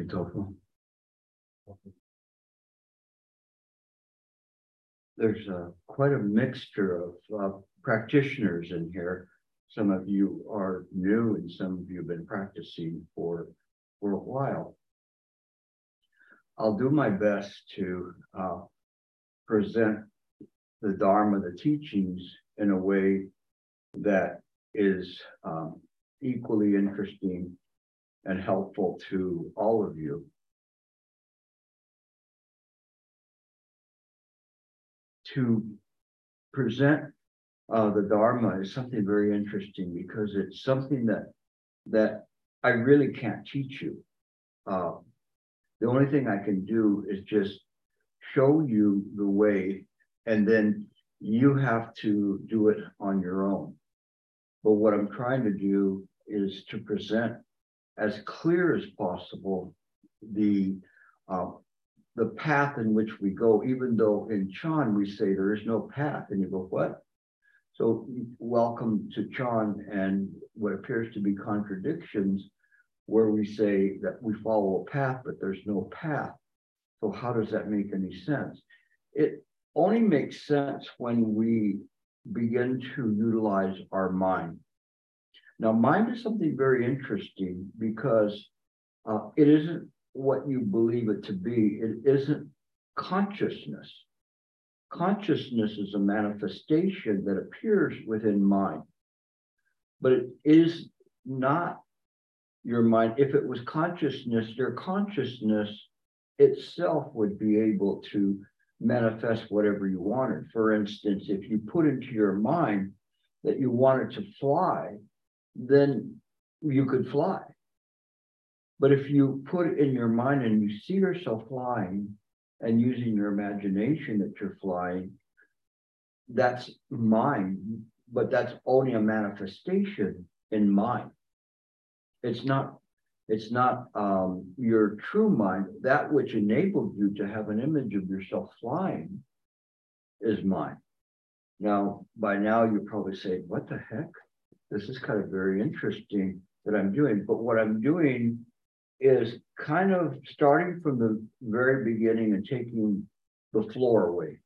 Mitofu. There's a, quite a mixture of uh, practitioners in here. Some of you are new and some of you have been practicing for, for a while. I'll do my best to uh, present the Dharma, the teachings, in a way that is um, equally interesting and helpful to all of you. To present uh, the Dharma is something very interesting because it's something that that I really can't teach you. Uh, the only thing I can do is just show you the way, and then you have to do it on your own. But what I'm trying to do is to present as clear as possible the uh, the path in which we go, even though in Chan we say there is no path, and you go, what? So welcome to Chan and what appears to be contradictions where we say that we follow a path, but there's no path. So how does that make any sense? It only makes sense when we begin to utilize our mind. Now, mind is something very interesting because uh, it isn't what you believe it to be. It isn't consciousness. Consciousness is a manifestation that appears within mind, but it is not your mind. If it was consciousness, your consciousness itself would be able to manifest whatever you wanted. For instance, if you put into your mind that you wanted to fly, then you could fly. But if you put in your mind and you see yourself flying and using your imagination that you're flying, that's mind, but that's only a manifestation in mind. It's not it's not um, your true mind. That which enabled you to have an image of yourself flying is mind. Now, by now, you're probably say, what the heck? This is kind of very interesting that I'm doing. But what I'm doing is kind of starting from the very beginning and taking the floor away.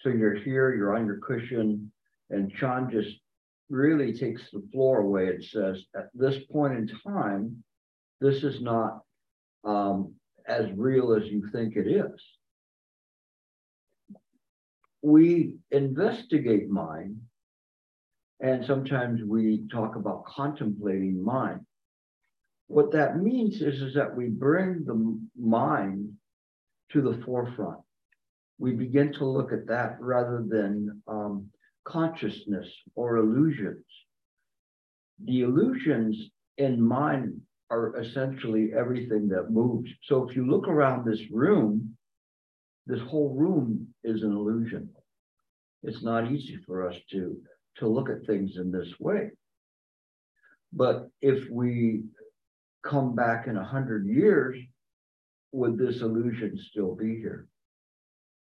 So you're here, you're on your cushion, and Chan just really takes the floor away and says, at this point in time, this is not um, as real as you think it is. We investigate mind, and sometimes we talk about contemplating mind. What that means is, is that we bring the mind to the forefront. We begin to look at that rather than um, consciousness or illusions. The illusions in mind are essentially everything that moves. So if you look around this room, this whole room is an illusion. It's not easy for us to, to look at things in this way. But if we come back in a hundred years, would this illusion still be here?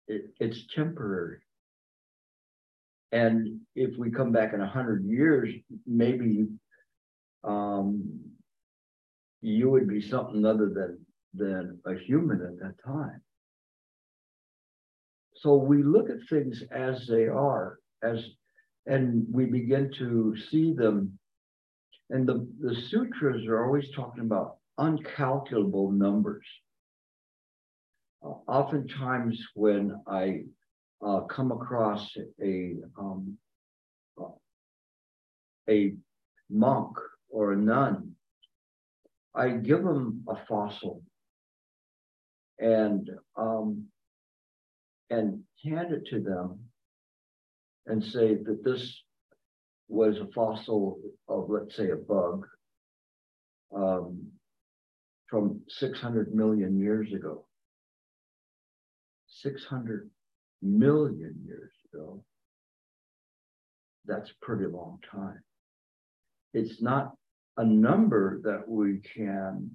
It, it's temporary. And if we come back in a hundred years, maybe um, you would be something other than than a human at that time. So we look at things as they are, as and we begin to see them. And the, the sutras are always talking about uncalculable numbers. Uh, oftentimes, when I uh, come across a um, a monk or a nun I give them a fossil and um, and hand it to them and say that this was a fossil of, let's say, a bug um, from 600 million years ago. 600 million years ago. That's pretty long time. It's not a number that we can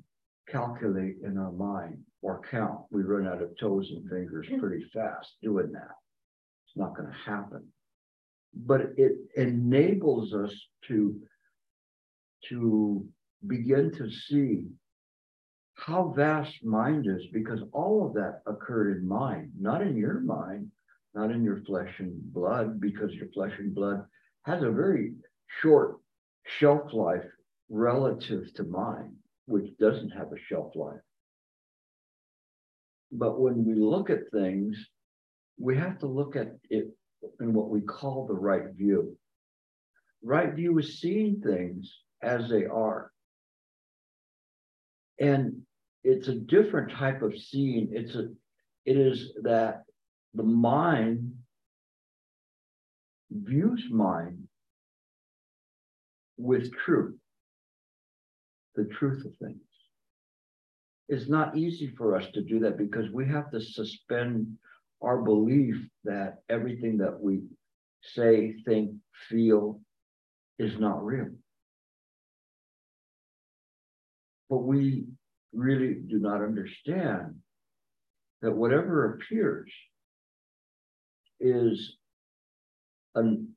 calculate in our mind or count. We run out of toes and fingers pretty fast doing that. It's not going to happen. But it enables us to, to begin to see how vast mind is because all of that occurred in mind, not in your mind, not in your flesh and blood, because your flesh and blood has a very short shelf life relative to mind which doesn't have a shelf life. But when we look at things, we have to look at it in what we call the right view. Right view is seeing things as they are. And it's a different type of seeing. It's a it is that the mind views mind with truth, the truth of things. It's not easy for us to do that because we have to suspend our belief that everything that we say, think, feel is not real. But we really do not understand that whatever appears is an,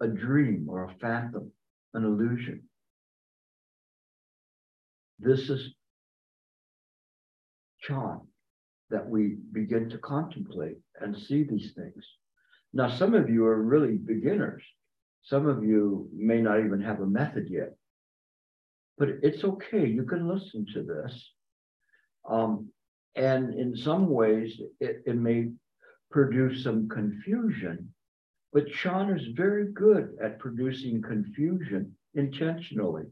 a dream or a phantom, an illusion. This is Chan that we begin to contemplate and see these things. Now, some of you are really beginners. Some of you may not even have a method yet. But it's okay. You can listen to this. Um, and in some ways, it, it may produce some confusion. But Chan is very good at producing confusion intentionally.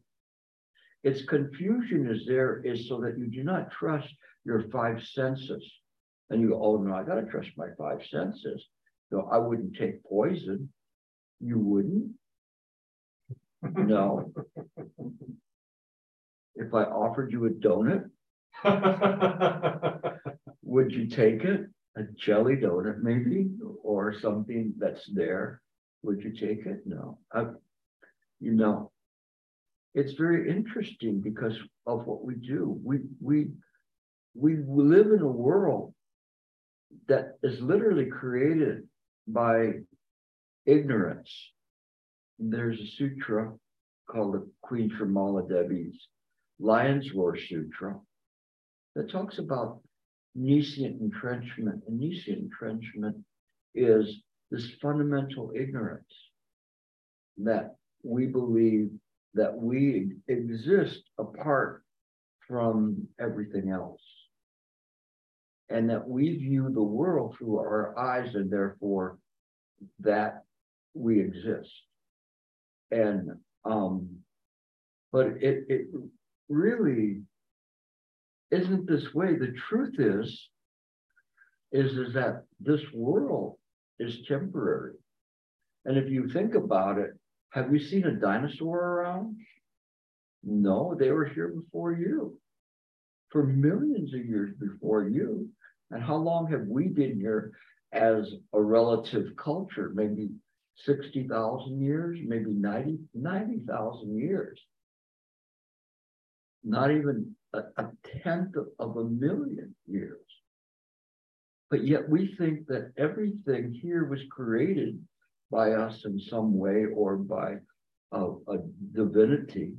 Its confusion is there is so that you do not trust your five senses. And you go, oh no, I gotta trust my five senses. No, I wouldn't take poison. You wouldn't? No. if I offered you a donut, would you take it? A jelly donut, maybe, or something that's there. Would you take it? No. I, you know, it's very interesting because of what we do. We we we live in a world that is literally created by ignorance. There's a sutra called the Queen Srimala Devi's Lion's Roar Sutra that talks about nescient entrenchment. And entrenchment is this fundamental ignorance that we believe that we exist apart from everything else and that we view the world through our eyes and therefore that we exist. And um but it it really isn't this way. The truth is is is that this world is temporary. And if you think about it have you seen a dinosaur around? No they were here before you for millions of years before you. And how long have we been here as a relative culture? Maybe 60,000 years, maybe 90, 90,000 years. Not even a, a tenth of, of a million years. But yet we think that everything here was created by us in some way or by a, a divinity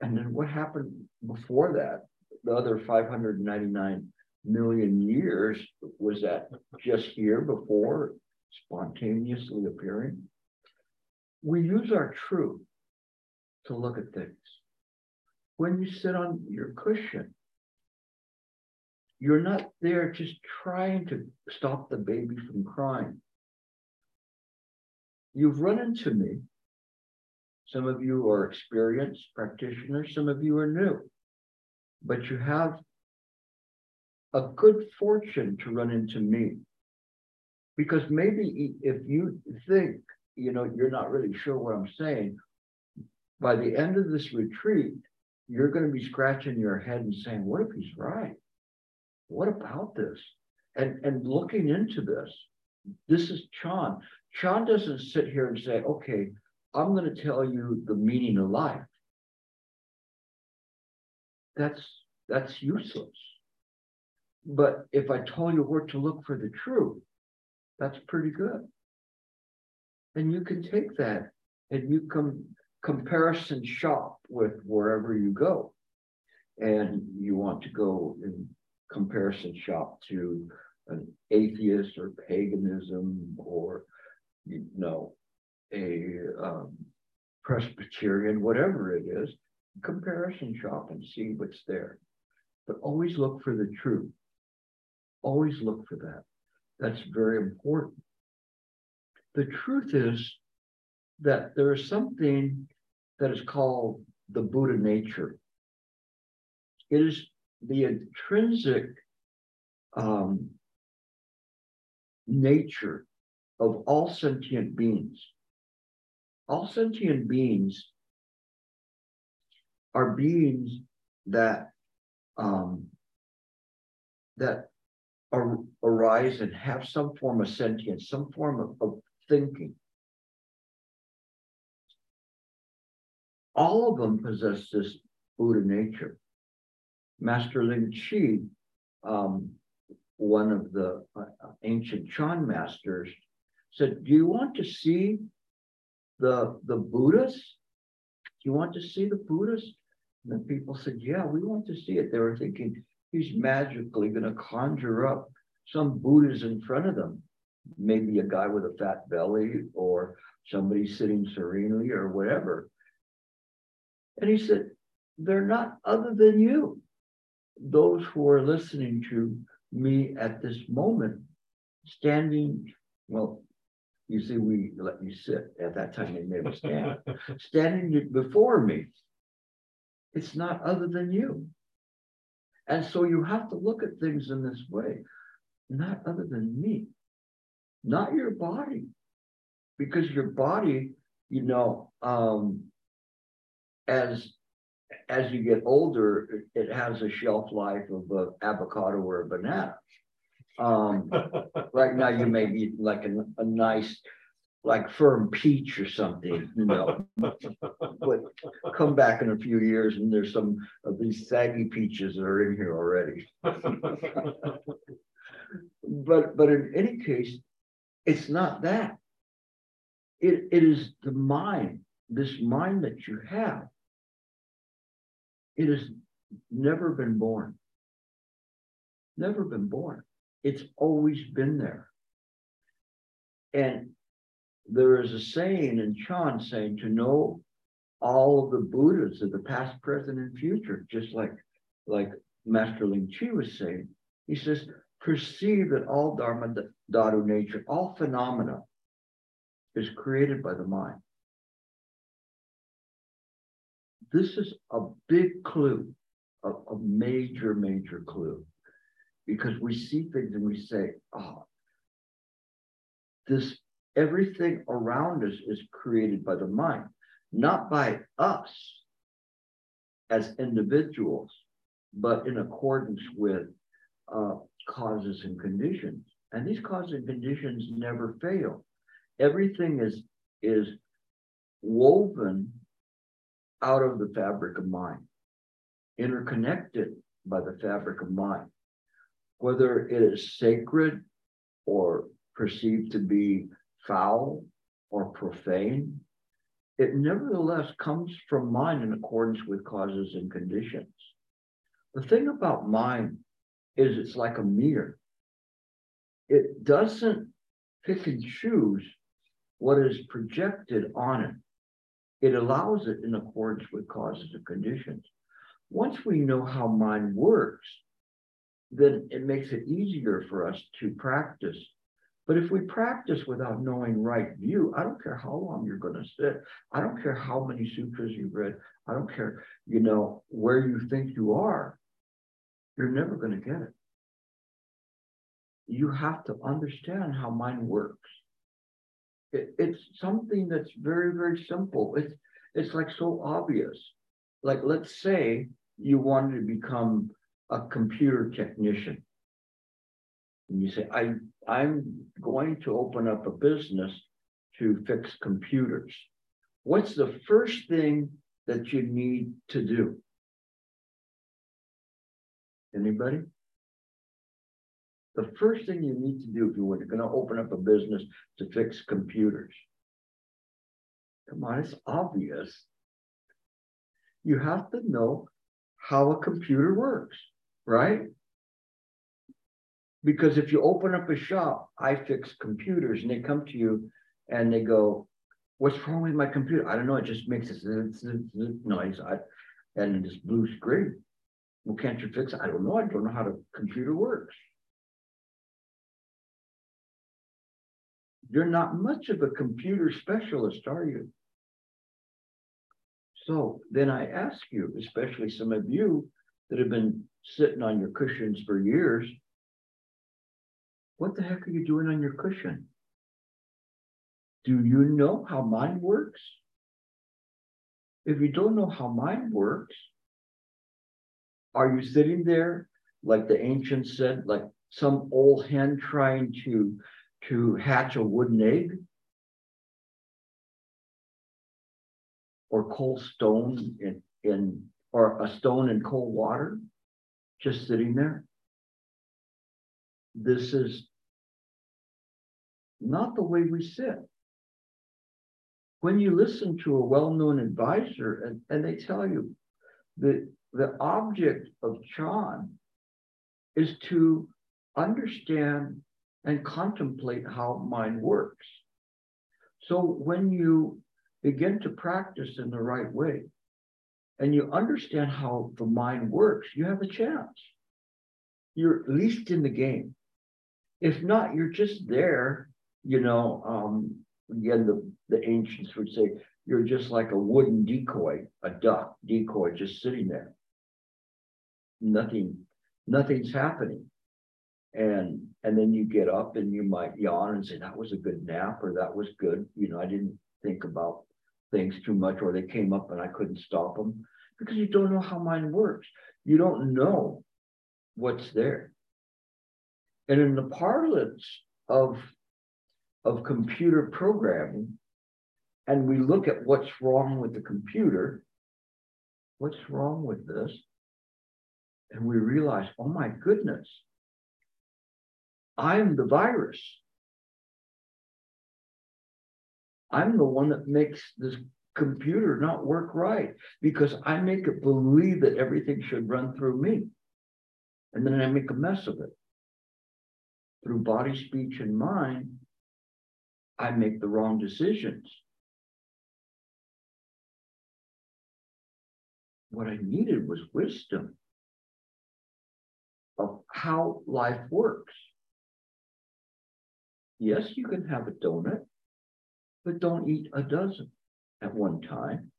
and then what happened before that? The other 599 million years was that just here before spontaneously appearing? We use our truth to look at things. When you sit on your cushion, you're not there just trying to stop the baby from crying. You've run into me some of you are experienced practitioners, some of you are new, but you have a good fortune to run into me. Because maybe if you think, you know, you're not really sure what I'm saying, by the end of this retreat, you're going to be scratching your head and saying, what if he's right? What about this? And, and looking into this, this is Chan. Chan doesn't sit here and say, okay, I'm going to tell you the meaning of life. That's that's useless. But if I told you where to look for the truth, that's pretty good. And you can take that and you can comparison shop with wherever you go. and you want to go in comparison shop to an atheist or paganism or you know a um, Presbyterian, whatever it is, comparison shop and see what's there. But always look for the truth. Always look for that. That's very important. The truth is that there is something that is called the Buddha nature. It is the intrinsic um, nature of all sentient beings. All sentient beings are beings that um, that ar- arise and have some form of sentience, some form of, of thinking. All of them possess this Buddha nature. Master Ling Chi, um, one of the uh, ancient Chan masters, said, Do you want to see the, the Buddhas? Do you want to see the Buddhas? And the people said, Yeah, we want to see it. They were thinking he's magically going to conjure up some Buddhas in front of them. Maybe a guy with a fat belly or somebody sitting serenely or whatever. And he said, They're not other than you. Those who are listening to me at this moment, standing, well, you see, we let you sit. At that time, they made me stand. standing before me, it's not other than you. And so you have to look at things in this way, not other than me, not your body, because your body, you know, um, as as you get older, it has a shelf life of an avocado or a banana. Um, right now, you may be like a, a nice like firm peach or something, you know. but come back in a few years and there's some of these saggy peaches that are in here already. but but in any case, it's not that. It, it is the mind, this mind that you have. It has never been born. Never been born. It's always been there. And there is a saying in Chan saying to know all of the Buddhas of the past, present, and future, just like like Master Ling Chi was saying. He says, perceive that all Dharma Dhatu nature, all phenomena is created by the mind. This is a big clue, a, a major, major clue, because we see things and we say, oh, this everything around us is created by the mind, not by us as individuals, but in accordance with uh, causes and conditions. And these causes and conditions never fail. Everything is, is woven out of the fabric of mind, interconnected by the fabric of mind. Whether it is sacred or perceived to be foul or profane, it nevertheless comes from mind in accordance with causes and conditions. The thing about mind is it's like a mirror. It doesn't pick and choose what is projected on it. It allows it in accordance with causes and conditions. Once we know how mind works, then it makes it easier for us to practice but if we practice without knowing right view, I don't care how long you're going to sit. I don't care how many sutras you've read. I don't care, you know, where you think you are. You're never going to get it. You have to understand how mind works. It, it's something that's very, very simple. It's it's like so obvious. Like let's say you wanted to become a computer technician. And you say, I I'm going to open up a business to fix computers. What's the first thing that you need to do? Anybody? The first thing you need to do if you were going to open up a business to fix computers. Come on, it's obvious. You have to know how a computer works, right? Because if you open up a shop, I fix computers and they come to you and they go, what's wrong with my computer? I don't know, it just makes this noise. I, and this blue screen. Well, can't you fix it? I don't know. I don't know how the computer works. You're not much of a computer specialist, are you? So then I ask you, especially some of you that have been sitting on your cushions for years, what the heck are you doing on your cushion? Do you know how mind works? If you don't know how mind works, are you sitting there like the ancients said, like some old hen trying to to hatch a wooden egg? Or cold stone in, in or a stone in cold water, just sitting there. This is not the way we sit. When you listen to a well-known advisor and, and they tell you that the object of Chan is to understand and contemplate how mind works. So when you begin to practice in the right way and you understand how the mind works, you have a chance. You're at least in the game. If not, you're just there, you know. Um, again, the, the ancients would say, you're just like a wooden decoy, a duck decoy just sitting there. Nothing, nothing's happening and and then you get up and you might yawn and say that was a good nap or that was good you know i didn't think about things too much or they came up and i couldn't stop them because you don't know how mine works you don't know what's there and in the parlance of of computer programming and we look at what's wrong with the computer what's wrong with this and we realize oh my goodness I'm the virus. I'm the one that makes this computer not work right because I make it believe that everything should run through me. And then I make a mess of it. Through body, speech, and mind, I make the wrong decisions. What I needed was wisdom of how life works. Yes, you can have a donut, but don't eat a dozen at one time.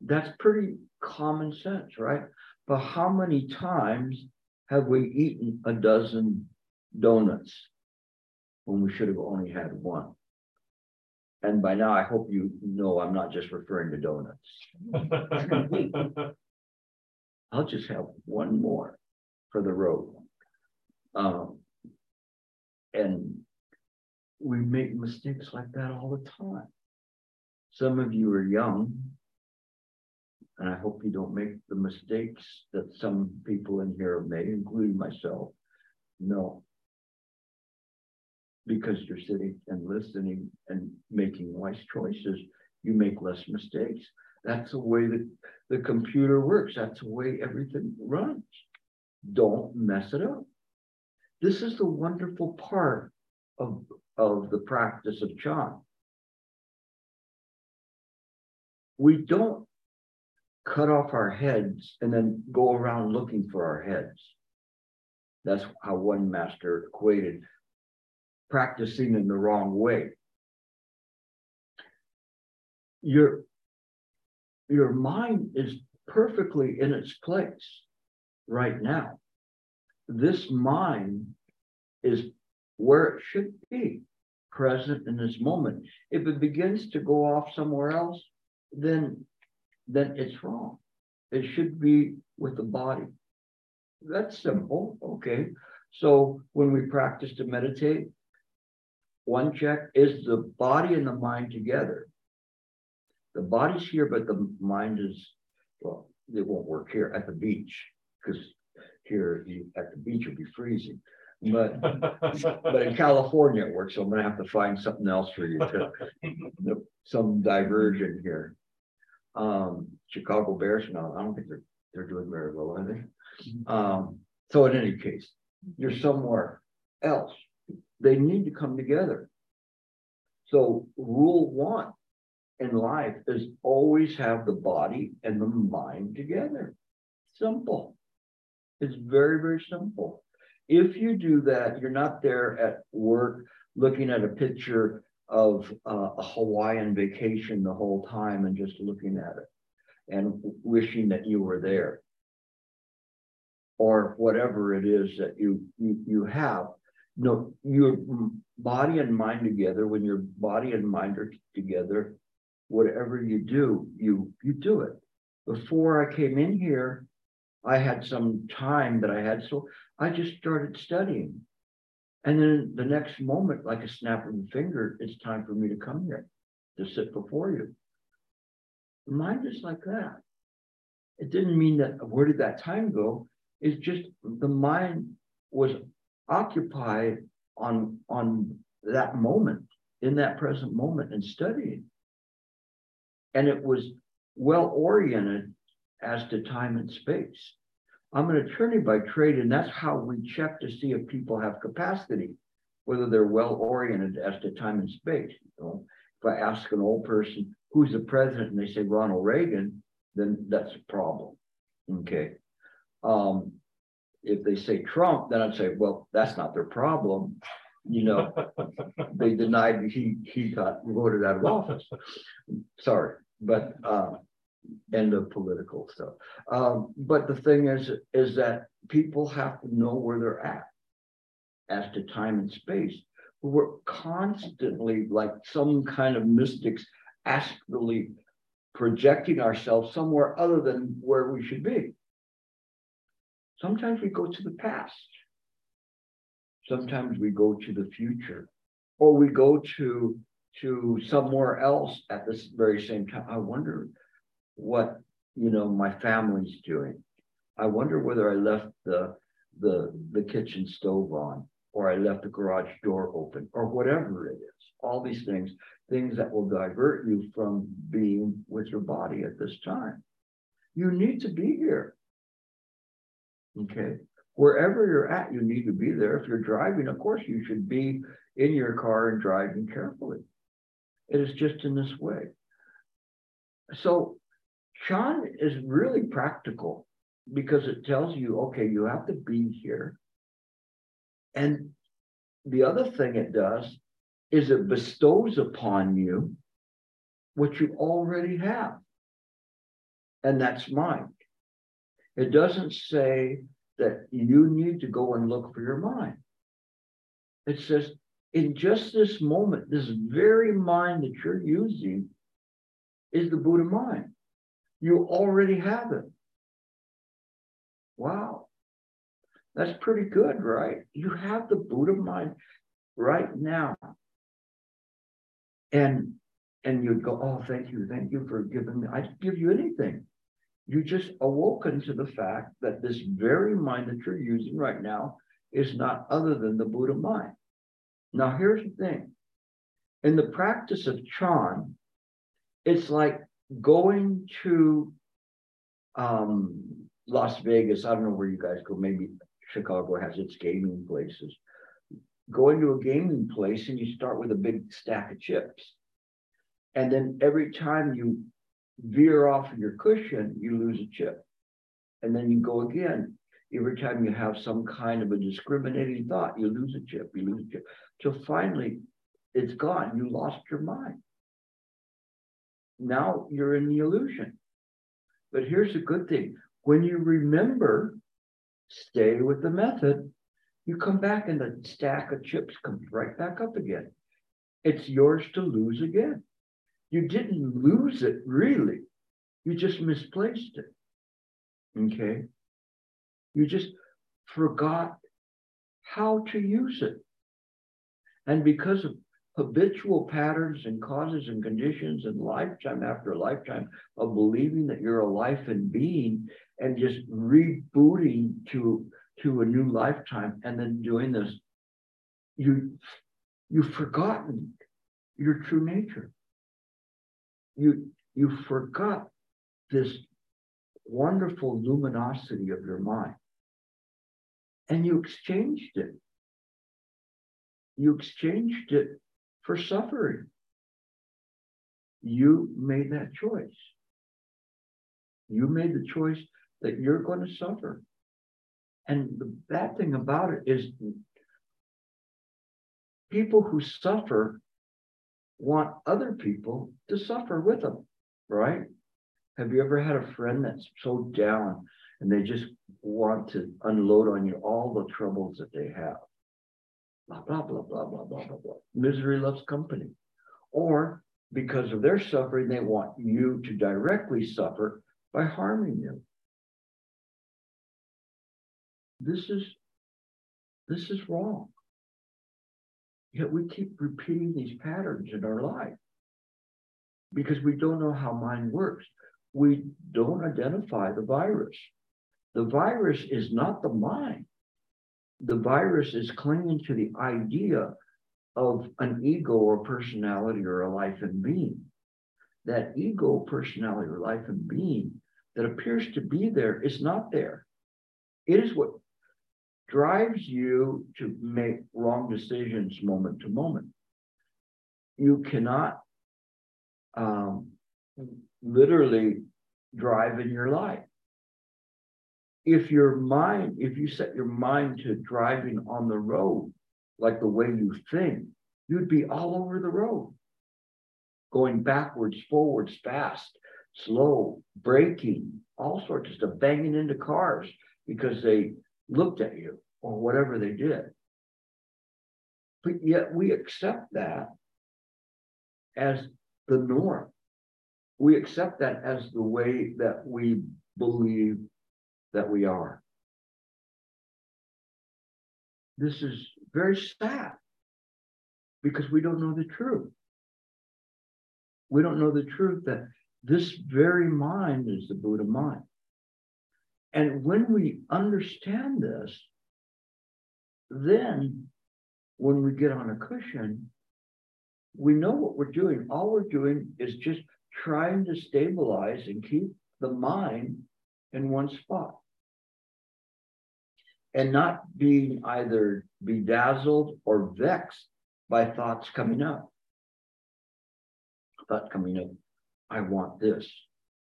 That's pretty common sense, right? But how many times have we eaten a dozen donuts when we should have only had one? And by now, I hope you know I'm not just referring to donuts. I'll just have one more for the road. Um, and we make mistakes like that all the time. Some of you are young, and I hope you don't make the mistakes that some people in here have made, including myself. No. Because you're sitting and listening and making wise choices, you make less mistakes. That's the way that the computer works. That's the way everything runs. Don't mess it up. This is the wonderful part of, of the practice of Chan. We don't cut off our heads and then go around looking for our heads. That's how one master equated practicing in the wrong way. Your, your mind is perfectly in its place right now this mind is where it should be present in this moment. If it begins to go off somewhere else, then then it's wrong. It should be with the body. That's simple. Okay. So when we practice to meditate, one check is the body and the mind together. The body's here, but the mind is, well, it won't work here at the beach because here at the beach will be freezing. But but in California it works, so I'm gonna have to find something else for you to some diversion here. Um, Chicago Bears, no, I don't think they're, they're doing very well, are they? Um, so in any case, you're somewhere else. They need to come together. So rule one in life is always have the body and the mind together. Simple. It's very, very simple. If you do that, you're not there at work looking at a picture of uh, a Hawaiian vacation the whole time and just looking at it and wishing that you were there or whatever it is that you you, you have. No your body and mind together when your body and mind are together whatever you do you you do it. Before i came in here i had some time that i had so i just started studying. And then the next moment like a snap of the finger it's time for me to come here to sit before you. Mind is like that. It didn't mean that where did that time go? It's just the mind was occupied on on that moment in that present moment and studying. And it was well oriented as to time and space i'm an attorney by trade and that's how we check to see if people have capacity whether they're well oriented as to time and space you know if i ask an old person who's the president and they say ronald reagan then that's a problem okay um if they say Trump, then I'd say, well, that's not their problem. You know, they denied he he got voted out of office. Sorry, but uh, end of political stuff. Um, but the thing is, is that people have to know where they're at as to time and space. We're constantly like some kind of mystics astrally projecting ourselves somewhere other than where we should be. Sometimes we go to the past. Sometimes we go to the future, or we go to to somewhere else at this very same time. I wonder what you know my family's doing. I wonder whether I left the the the kitchen stove on, or I left the garage door open, or whatever it is. All these things, things that will divert you from being with your body at this time. You need to be here. Okay. Wherever you're at, you need to be there. If you're driving, of course, you should be in your car and driving carefully. It is just in this way. So, Chan is really practical because it tells you, okay, you have to be here. And the other thing it does is it bestows upon you what you already have. And that's mind. It doesn't say that you need to go and look for your mind. It says, in just this moment, this very mind that you're using is the Buddha mind. You already have it. Wow. That's pretty good, right? You have the Buddha mind right now. And and you'd go, oh, thank you, thank you for giving me. I'd give you anything you just awoken to the fact that this very mind that you're using right now is not other than the Buddha mind. Now, here's the thing in the practice of Chan, it's like going to um, Las Vegas. I don't know where you guys go. Maybe Chicago has its gaming places. Going to a gaming place and you start with a big stack of chips. And then every time you veer off of your cushion, you lose a chip. And then you go again. Every time you have some kind of a discriminating thought, you lose a chip, you lose a chip. Till finally, it's gone. You lost your mind. Now you're in the illusion. But here's the good thing when you remember, stay with the method, you come back and the stack of chips comes right back up again. It's yours to lose again. You didn't lose it really. You just misplaced it. Okay. You just forgot how to use it. And because of habitual patterns and causes and conditions and lifetime after lifetime of believing that you're a life and being and just rebooting to to a new lifetime and then doing this you you've forgotten your true nature you you forgot this wonderful luminosity of your mind. And you exchanged it. You exchanged it for suffering. You made that choice. You made the choice that you're going to suffer. And the bad thing about it is people who suffer want other people to suffer with them, right? Have you ever had a friend that's so down and they just want to unload on you all the troubles that they have? Blah, blah, blah, blah, blah, blah, blah, blah. Misery loves company. Or because of their suffering, they want you to directly suffer by harming you. This is this is wrong. Yet we keep repeating these patterns in our life because we don't know how mind works. We don't identify the virus. The virus is not the mind. The virus is clinging to the idea of an ego or personality or a life and being. That ego, personality, or life and being that appears to be there is not there. It is what drives you to make wrong decisions moment to moment. You cannot um, literally drive in your life. If your mind, if you set your mind to driving on the road, like the way you think, you'd be all over the road, going backwards, forwards, fast, slow, braking, all sorts of stuff, banging into cars because they looked at you or whatever they did. But yet we accept that as the norm. We accept that as the way that we believe that we are. This is very sad because we don't know the truth. We don't know the truth that this very mind is the Buddha mind. And when we understand this, then when we get on a cushion, we know what we're doing. All we're doing is just trying to stabilize and keep the mind in one spot and not being either bedazzled or vexed by thoughts coming up. Thought coming up, I want this.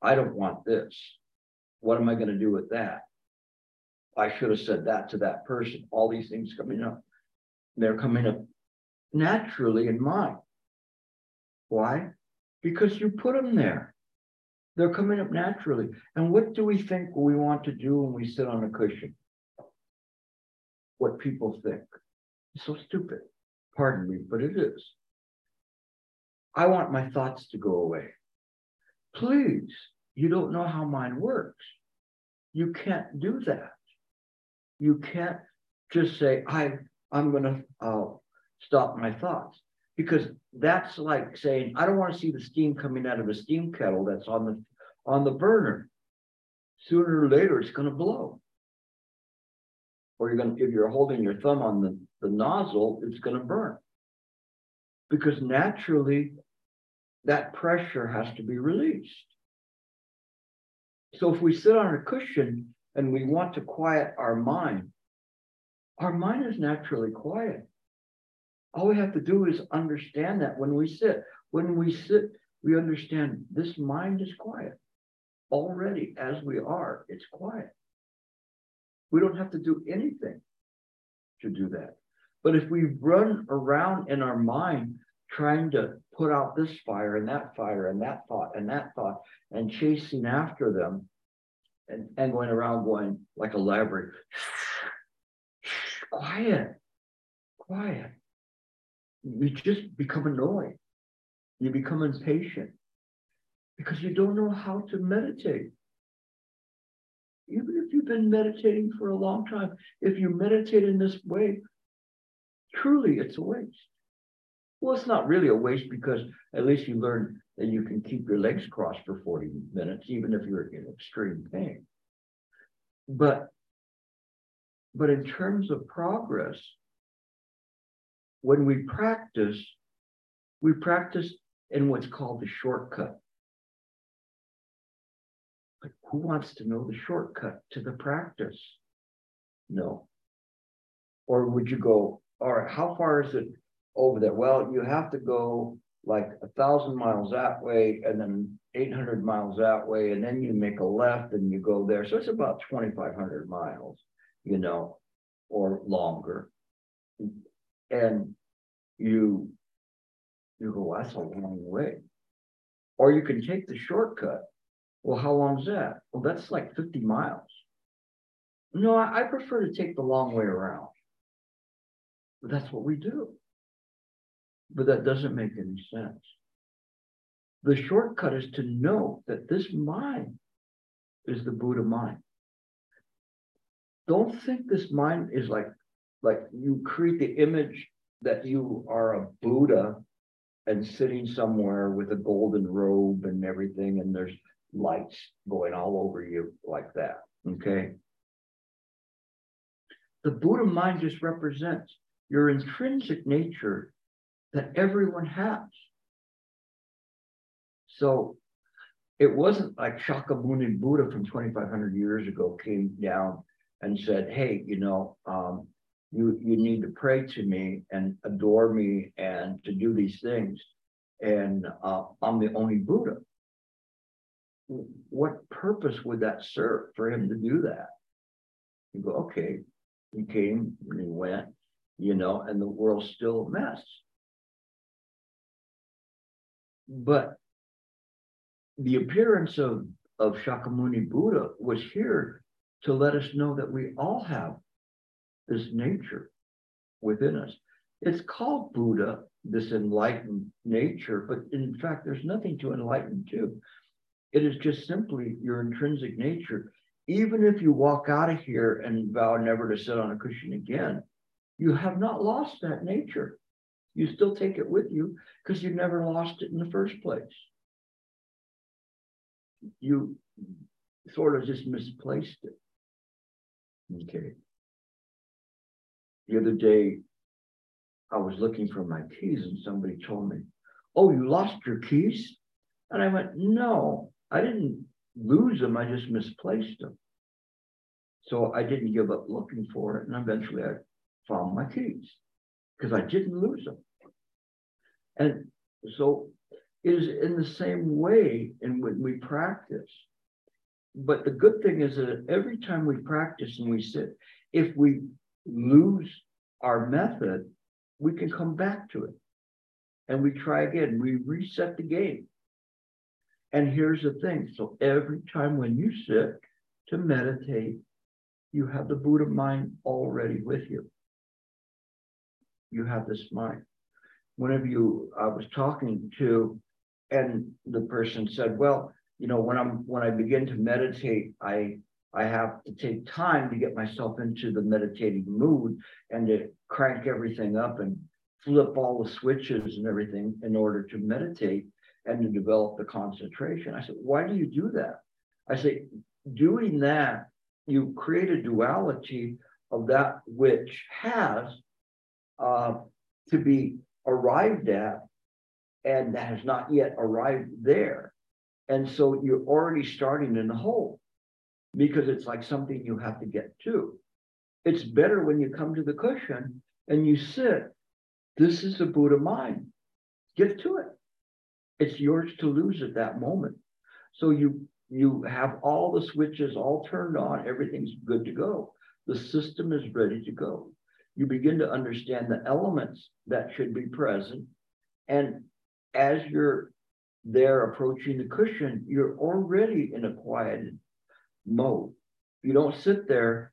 I don't want this. What am I going to do with that? I should have said that to that person. All these things coming up. They're coming up naturally in mind. Why? Because you put them there. They're coming up naturally. And what do we think we want to do when we sit on a cushion? What people think. It's so stupid. Pardon me, but it is. I want my thoughts to go away. Please, you don't know how mind works. You can't do that. You can't just say, I, I'm going to uh, stop my thoughts because that's like saying, I don't want to see the steam coming out of a steam kettle that's on the, on the burner. Sooner or later, it's going to blow. Or you're going to, if you're holding your thumb on the, the nozzle, it's going to burn. Because naturally, that pressure has to be released. So if we sit on a cushion and we want to quiet our mind, our mind is naturally quiet. All we have to do is understand that when we sit. When we sit, we understand this mind is quiet. Already, as we are, it's quiet. We don't have to do anything to do that. But if we run around in our mind trying to put out this fire and that fire and that thought and that thought and chasing after them and, and going around going like a library. quiet, quiet. You just become annoyed. You become impatient because you don't know how to meditate. Even if you've been meditating for a long time, if you meditate in this way, truly it's a waste. Well, it's not really a waste because at least you learn that you can keep your legs crossed for 40 minutes, even if you're in extreme pain. But, but in terms of progress, when we practice, we practice in what's called the shortcut. Who wants to know the shortcut to the practice? No. Or would you go, all right, how far is it over there? Well, you have to go like a thousand miles that way and then eight hundred miles that way, and then you make a left and you go there. So it's about twenty-five hundred miles, you know, or longer. And you, you go, that's a long way. Or you can take the shortcut. Well, how long is that? Well, that's like fifty miles. No, I, I prefer to take the long way around. But that's what we do. But that doesn't make any sense. The shortcut is to know that this mind is the Buddha mind. Don't think this mind is like, like you create the image that you are a Buddha and sitting somewhere with a golden robe and everything, and there's lights going all over you like that. Okay. The Buddha mind just represents your intrinsic nature that everyone has. So it wasn't like Shakyamuni Buddha from 2,500 years ago came down and said, hey, you know, um, you, you need to pray to me and adore me and to do these things. And uh, I'm the only Buddha. What purpose would that serve for him to do that? You go, okay, he came and he went, you know, and the world's still a mess. But the appearance of, of Shakyamuni Buddha was here to let us know that we all have this nature within us. It's called Buddha, this enlightened nature, but in fact, there's nothing to enlighten to. It is just simply your intrinsic nature. Even if you walk out of here and vow never to sit on a cushion again, you have not lost that nature. You still take it with you because you never lost it in the first place you sort of just misplaced it. Okay. The other day, I was looking for my keys and somebody told me, Oh, you lost your keys? And I went, No, I didn't lose them. I just misplaced them. So I didn't give up looking for it. And eventually I found my keys because I didn't lose them. And so it is in the same way in when we practice. But the good thing is that every time we practice and we sit, if we lose our method, we can come back to it and we try again. We reset the game. And here's the thing so every time when you sit to meditate, you have the Buddha mind already with you. You have this mind. Whenever you, I was talking to and the person said, well, you know, when I'm when I begin to meditate, I I have to take time to get myself into the meditating mood and to crank everything up and flip all the switches and everything in order to meditate and to develop the concentration. I said, why do you do that? I say, doing that, you create a duality of that which has uh, to be arrived at and has not yet arrived there. And so you're already starting in the hole because it's like something you have to get to. It's better when you come to the cushion and you sit. This is the Buddha mind. Get to it. It's yours to lose at that moment. So you you have all the switches all turned on, everything's good to go. The system is ready to go. You begin to understand the elements that should be present and as you're there approaching the cushion, you're already in a quiet mode. You don't sit there,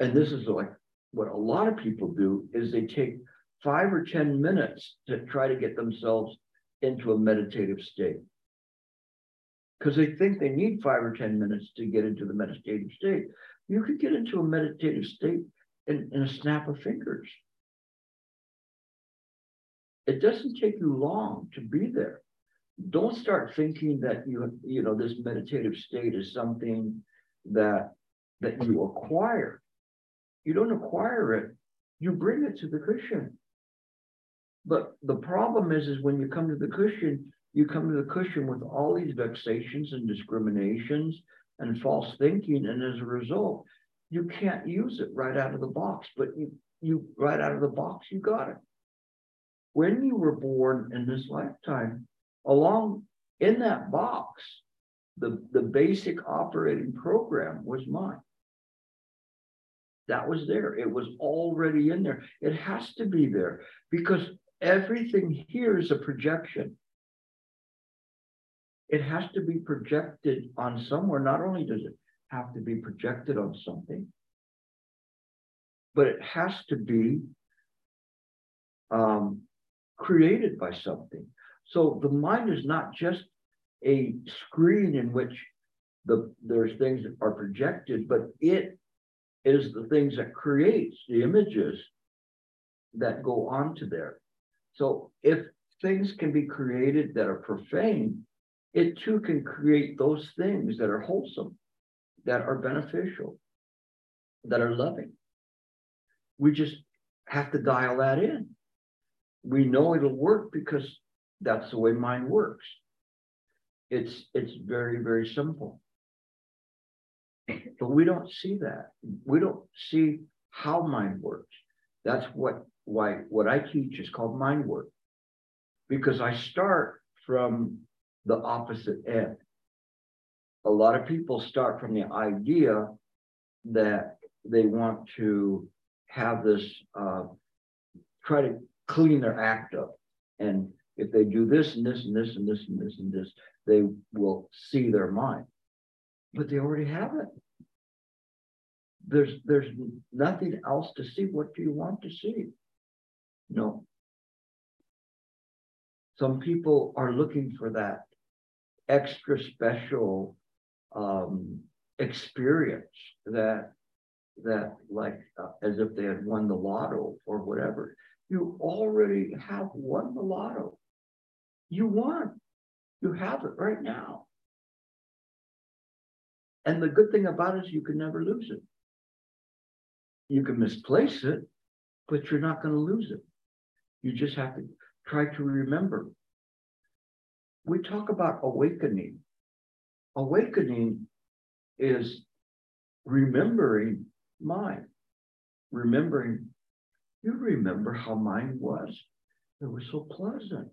and this is like what a lot of people do is they take five or 10 minutes to try to get themselves into a meditative state. Because they think they need five or 10 minutes to get into the meditative state. You could get into a meditative state in, in a snap of fingers it doesn't take you long to be there. Don't start thinking that you you know this meditative state is something that that you acquire. You don't acquire it, you bring it to the cushion. But the problem is, is when you come to the cushion, you come to the cushion with all these vexations and discriminations and false thinking. And as a result, you can't use it right out of the box, but you, you right out of the box, you got it. When you were born in this lifetime, along in that box, the, the basic operating program was mine. That was there. It was already in there. It has to be there because everything here is a projection. It has to be projected on somewhere. Not only does it have to be projected on something, but it has to be um, created by something. So the mind is not just a screen in which the there's things that are projected, but it is the things that creates the images that go onto there. So if things can be created that are profane, it too can create those things that are wholesome, that are beneficial, that are loving. We just have to dial that in. We know it'll work because that's the way mind works. It's it's very, very simple. But we don't see that. We don't see how mind works. That's what why what I teach is called mind work. Because I start from the opposite end. A lot of people start from the idea that they want to have this uh, try to clean their act up. And if they do this and this and this and this and this and this, they will see their mind. But they already have it. There's there's nothing else to see. What do you want to see? No. Some people are looking for that extra special um, experience that that like uh, as if they had won the lotto or whatever. You already have won the lotto. You won. You have it right now. And the good thing about it is you can never lose it. You can misplace it, but you're not going to lose it. You just have to try to remember. We talk about awakening. Awakening is remembering mind, remembering, you remember how mine was. It was so pleasant.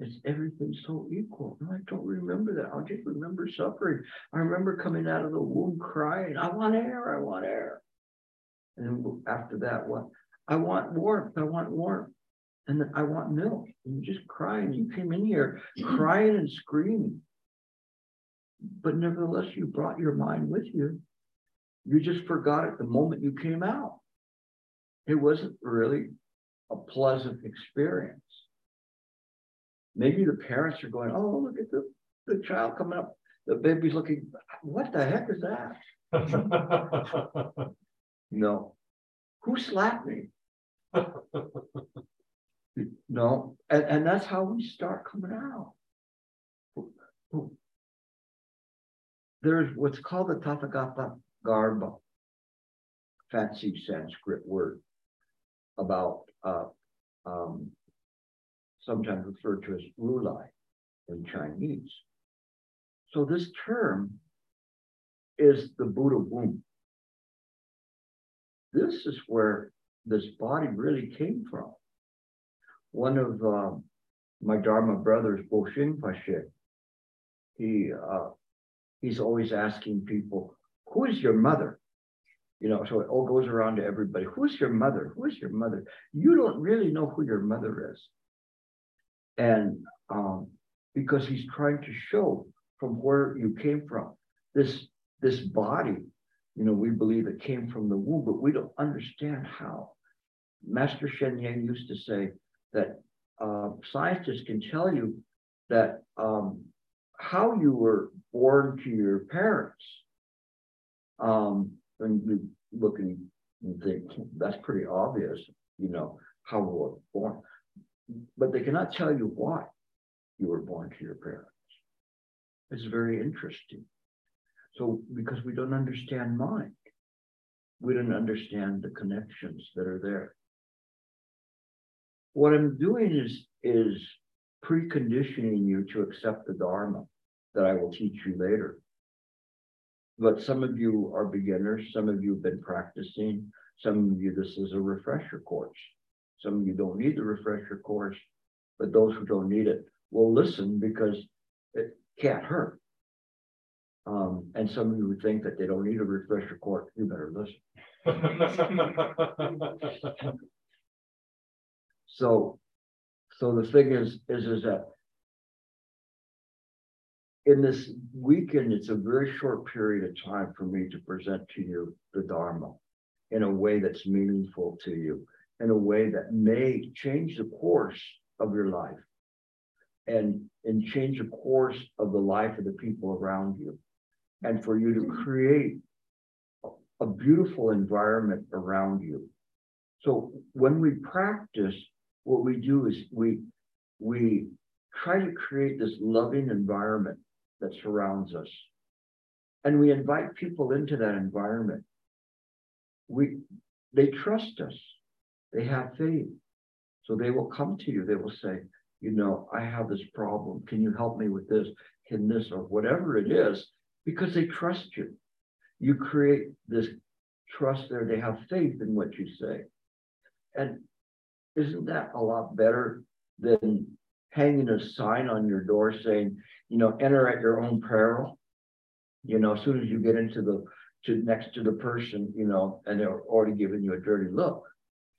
It's everything so equal. No, I don't remember that. I just remember suffering. I remember coming out of the womb crying, I want air, I want air. And after that, what? I want warmth, I want warmth. And I want milk. And you just crying. You came in here mm-hmm. crying and screaming. But nevertheless, you brought your mind with you. You just forgot it the moment you came out. It wasn't really a pleasant experience. Maybe the parents are going, oh, look at the, the child coming up. The baby's looking, what the heck is that? no. Who slapped me? no. And, and that's how we start coming out. There's what's called the Tathagata Garbha, fancy Sanskrit word about uh, um, sometimes referred to as Rulai in Chinese. So this term is the Buddha womb. This is where this body really came from. One of uh, my Dharma brothers, Bo Pashe, he uh, he's always asking people, "Who is your mother?" You know, so it all goes around to everybody. Who's your mother? Who is your mother? You don't really know who your mother is. And um, because he's trying to show from where you came from, this this body, you know, we believe it came from the womb, but we don't understand how. Master Sheng Yen used to say that uh, scientists can tell you that um, how you were born to your parents. Um, and you look and think that's pretty obvious, you know, how we were born but they cannot tell you why you were born to your parents. It's very interesting. So, because we don't understand mind, we don't understand the connections that are there. What I'm doing is, is preconditioning you to accept the Dharma that I will teach you later. but some of you are beginners, some of you have been practicing, some of you, this is a refresher course. Some of you don't need the refresher course, but those who don't need it will listen because it can't hurt. Um, and some of you would think that they don't need a refresher course, you better listen. So, so the thing is, is, is that in this weekend, it's a very short period of time for me to present to you the Dharma in a way that's meaningful to you, in a way that may change the course of your life and, and change the course of the life of the people around you. And for you to create a beautiful environment around you. So when we practice, what we do is we we try to create this loving environment that surrounds us. And we invite people into that environment. We they trust us. They have faith. So they will come to you. They will say, you know, I have this problem. Can you help me with this? Can this or whatever it is? Because they trust you. You create this trust there. They have faith in what you say. And isn't that a lot better than hanging a sign on your door saying, you know, enter at your own peril? You know, as soon as you get into the to next to the person, you know, and they're already giving you a dirty look.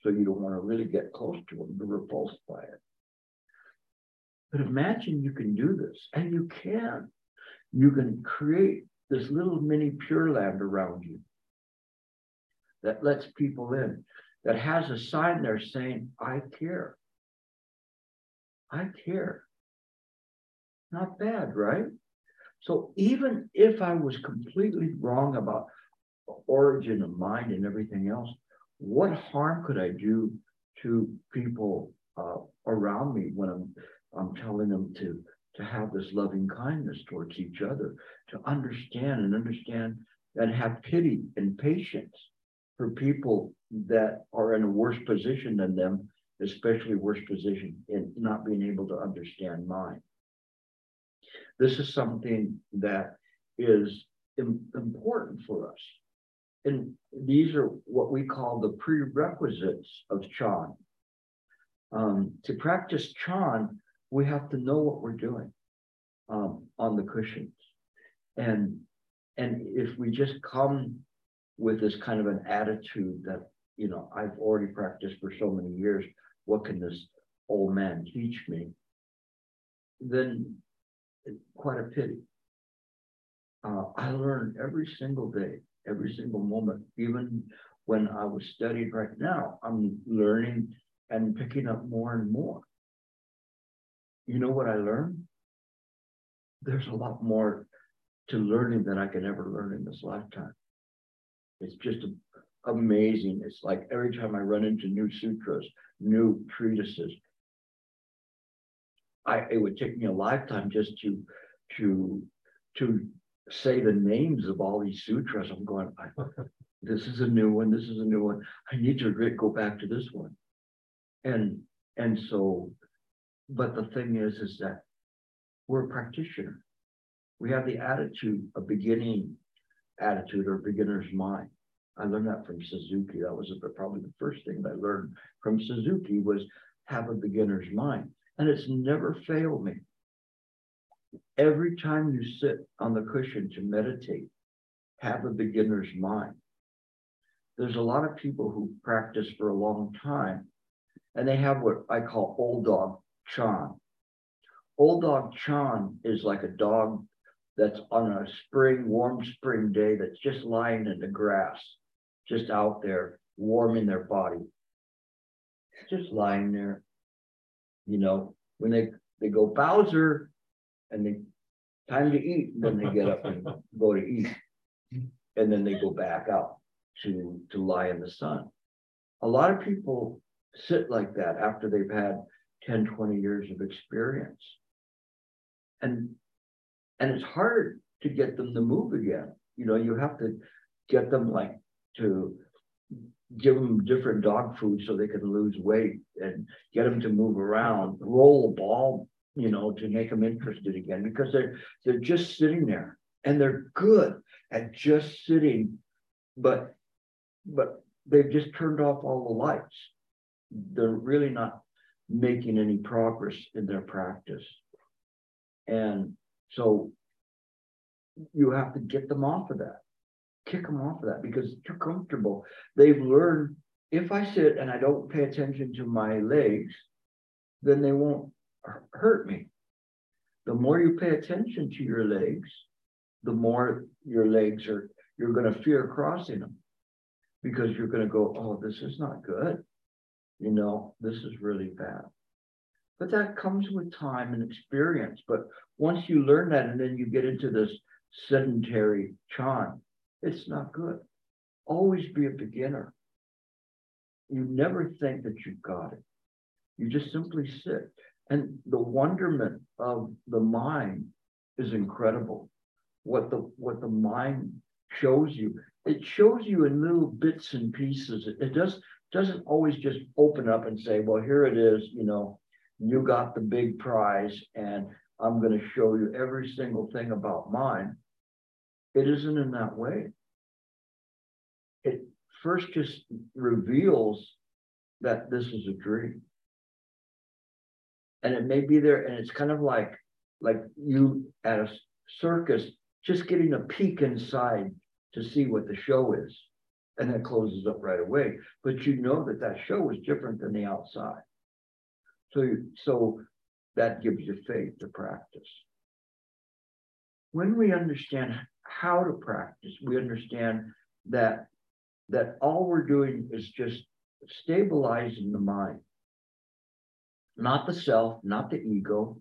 So you don't want to really get close to them, be repulsed by it. But imagine you can do this, and you can. You can create this little mini pure land around you that lets people in that has a sign there saying, I care. I care. Not bad, right? So even if I was completely wrong about the origin of mind and everything else, what harm could I do to people uh, around me when I'm I'm telling them to to have this loving kindness towards each other, to understand and understand and have pity and patience for people that are in a worse position than them, especially worse position in not being able to understand mind. This is something that is important for us. And these are what we call the prerequisites of Chan. Um, to practice Chan, we have to know what we're doing um, on the cushions. And, and if we just come with this kind of an attitude that, you know, I've already practiced for so many years. What can this old man teach me? Then it's quite a pity. Uh, I learn every single day, every single moment, even when I was studying right now, I'm learning and picking up more and more. You know what I learned? There's a lot more to learning than I can ever learn in this lifetime. It's just amazing. It's like every time I run into new sutras, new treatises, I it would take me a lifetime just to to to say the names of all these sutras. I'm going, I, this is a new one. This is a new one. I need to go back to this one. And and so, but the thing is, is that we're a practitioner. We have the attitude a beginning attitude or beginner's mind. I learned that from Suzuki. That was probably the first thing that I learned from Suzuki was have a beginner's mind. And it's never failed me. Every time you sit on the cushion to meditate, have a beginner's mind. There's a lot of people who practice for a long time and they have what I call old dog chan. Old dog chan is like a dog that's on a spring, warm spring day that's just lying in the grass, just out there warming their body. Just lying there. You know, when they, they go Bowser and they time to eat, and then they get up and go to eat. And then they go back out to, to lie in the sun. A lot of people sit like that after they've had 10, 20 years of experience. And and it's hard to get them to move again. You know, you have to get them like to give them different dog food so they can lose weight and get them to move around, roll a ball, you know, to make them interested again because they're they're just sitting there and they're good. at just sitting, but, but they've just turned off all the lights. They're really not making any progress in their practice. And so you have to get them off of that, kick them off of that because it's too comfortable. They've learned if I sit and I don't pay attention to my legs, then they won't hurt me. The more you pay attention to your legs, the more your legs are, you're going to fear crossing them because you're going to go, oh, this is not good. You know, this is really bad. But that comes with time and experience. But once you learn that and then you get into this sedentary chan, it's not good. Always be a beginner. You never think that you've got it. You just simply sit. And the wonderment of the mind is incredible. What the what the mind shows you, it shows you in little bits and pieces. It, it does doesn't always just open up and say, well, here it is, you know, you got the big prize, and I'm going to show you every single thing about mine. It isn't in that way. It first just reveals that this is a dream and it may be there and it's kind of like like you at a circus just getting a peek inside to see what the show is and then closes up right away. But you know that that show is different than the outside. So so that gives you faith to practice. When we understand how to practice we understand that that all we're doing is just stabilizing the mind. Not the self, not the ego.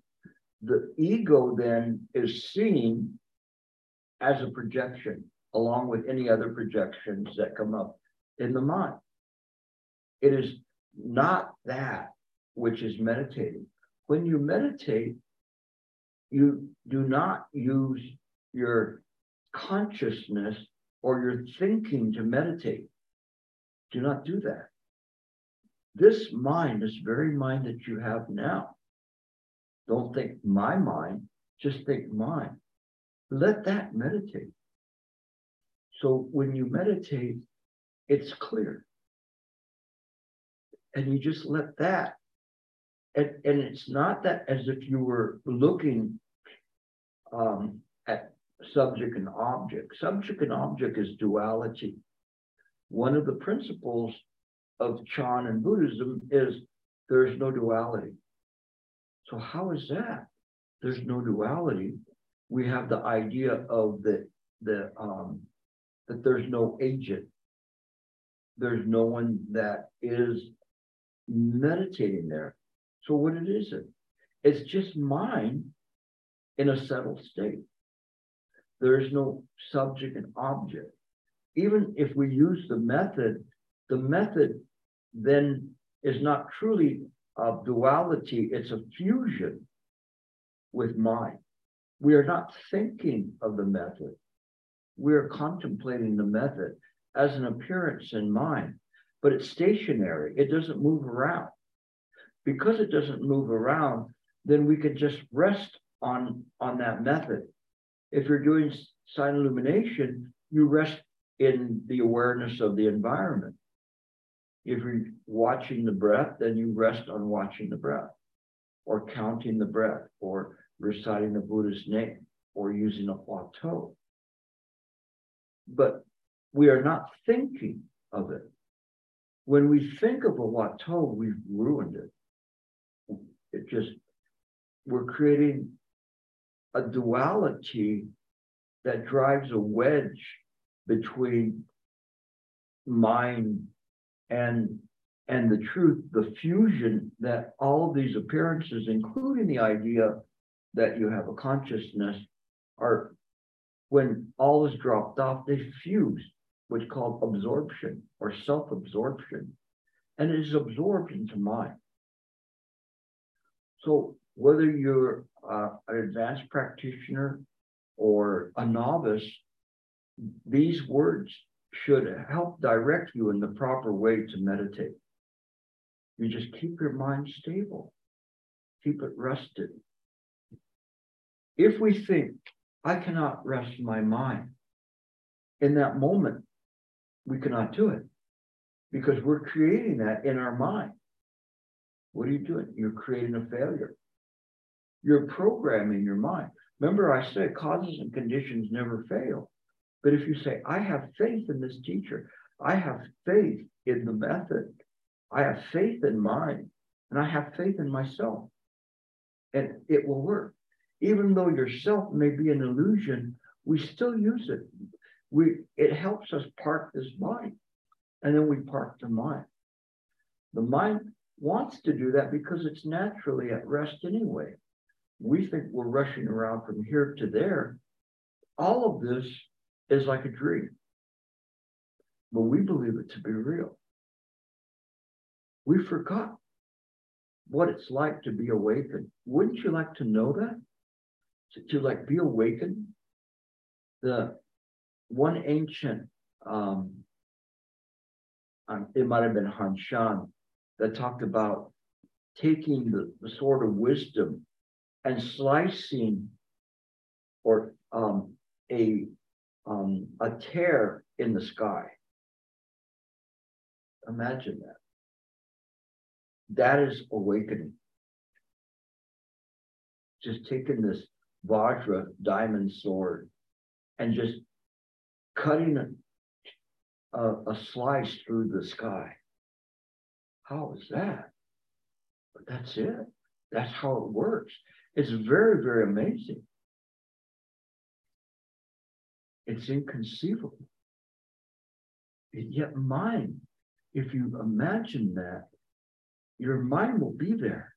The ego then is seen as a projection, along with any other projections that come up in the mind. It is not that which is meditating. When you meditate, you do not use your consciousness or your thinking to meditate. Do not do that. This mind, this very mind that you have now, don't think my mind, just think mine. Let that meditate. So when you meditate, it's clear. And you just let that. And, and it's not that as if you were looking um, at subject and object. Subject and object is duality. One of the principles of Chan and Buddhism is there's no duality. So how is that? There's no duality. We have the idea of the the um, that there's no agent. There's no one that is meditating there. So what it is it? It's just mind in a settled state. There is no subject and object. Even if we use the method, the method then is not truly a duality, it's a fusion with mind. We are not thinking of the method. We are contemplating the method as an appearance in mind, but it's stationary. It doesn't move around. Because it doesn't move around, then we can just rest on, on that method. If you're doing silent illumination, you rest in the awareness of the environment. If you're watching the breath, then you rest on watching the breath, or counting the breath, or reciting the Buddha's name, or using a Huatou. But we are not thinking of it. When we think of a Huatou, we've ruined it. It just, we're creating a duality that drives a wedge between mind and and the truth, the fusion that all these appearances, including the idea that you have a consciousness, are when all is dropped off, they fuse, what's called absorption or self-absorption, and it is absorbed into mind. So whether you're uh, an advanced practitioner or a novice, these words should help direct you in the proper way to meditate. You just keep your mind stable, keep it rested. If we think, I cannot rest my mind, in that moment, we cannot do it because we're creating that in our mind. What are you doing? You're creating a failure. You're programming your mind. Remember, I said causes and conditions never fail. But if you say, I have faith in this teacher, I have faith in the method, I have faith in mine, and I have faith in myself, and it will work. Even though yourself may be an illusion, we still use it. We it helps us park this mind, and then we park the mind. The mind wants to do that because it's naturally at rest anyway. We think we're rushing around from here to there. All of this is like a dream, but we believe it to be real. We forgot what it's like to be awakened. Wouldn't you like to know that? To, to like be awakened? The one ancient, um, um, it might have been Han Shan, that talked about taking the, the sword of wisdom and slicing or um, a um, a tear in the sky. Imagine that. That is awakening. Just taking this Vajra diamond sword and just cutting a, a, slice through the sky. How is that? But that's it. That's how it works. It's very, very amazing. It's inconceivable. And yet, mind, if you imagine that, your mind will be there.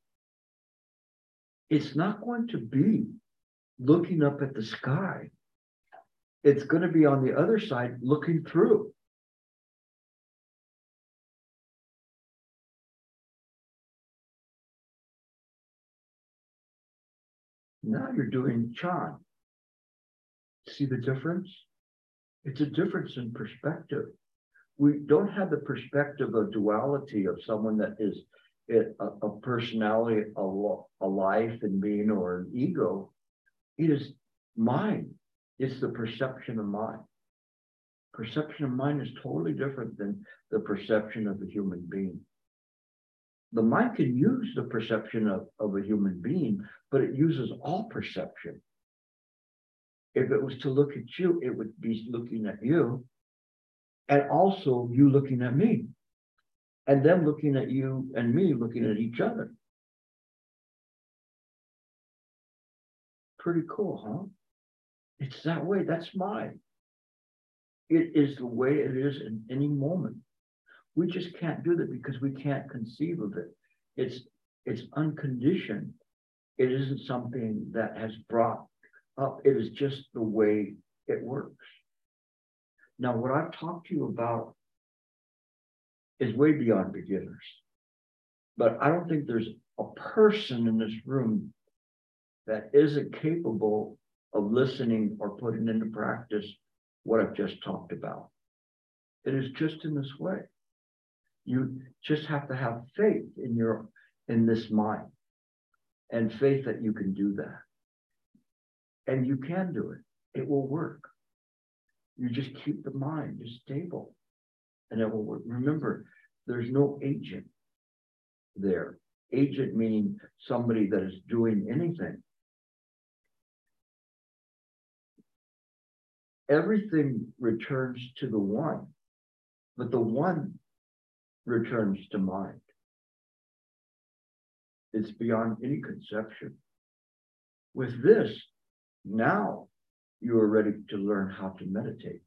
It's not going to be looking up at the sky. It's going to be on the other side looking through. Now you're doing Chan. See the difference? It's a difference in perspective. We don't have the perspective of duality of someone that is a, a personality, a, a life and being, or an ego. It is mind. It's the perception of mind. Perception of mind is totally different than the perception of a human being. The mind can use the perception of, of a human being, but it uses all perception. If it was to look at you, it would be looking at you, and also you looking at me, and them looking at you and me looking at each other. Pretty cool, huh? It's that way. That's mine. It is the way it is in any moment. We just can't do that because we can't conceive of it. It's it's unconditioned. It isn't something that has brought up. It is just the way it works. Now, what I've talked to you about is way beyond beginners. But I don't think there's a person in this room that isn't capable of listening or putting into practice what I've just talked about. It is just in this way. You just have to have faith in your in this mind and faith that you can do that. And you can do it. It will work. You just keep the mind just stable and it will work. Remember, there's no agent there. Agent meaning somebody that is doing anything. Everything returns to the one, but the one returns to mind. It's beyond any conception. With this, now you are ready to learn how to meditate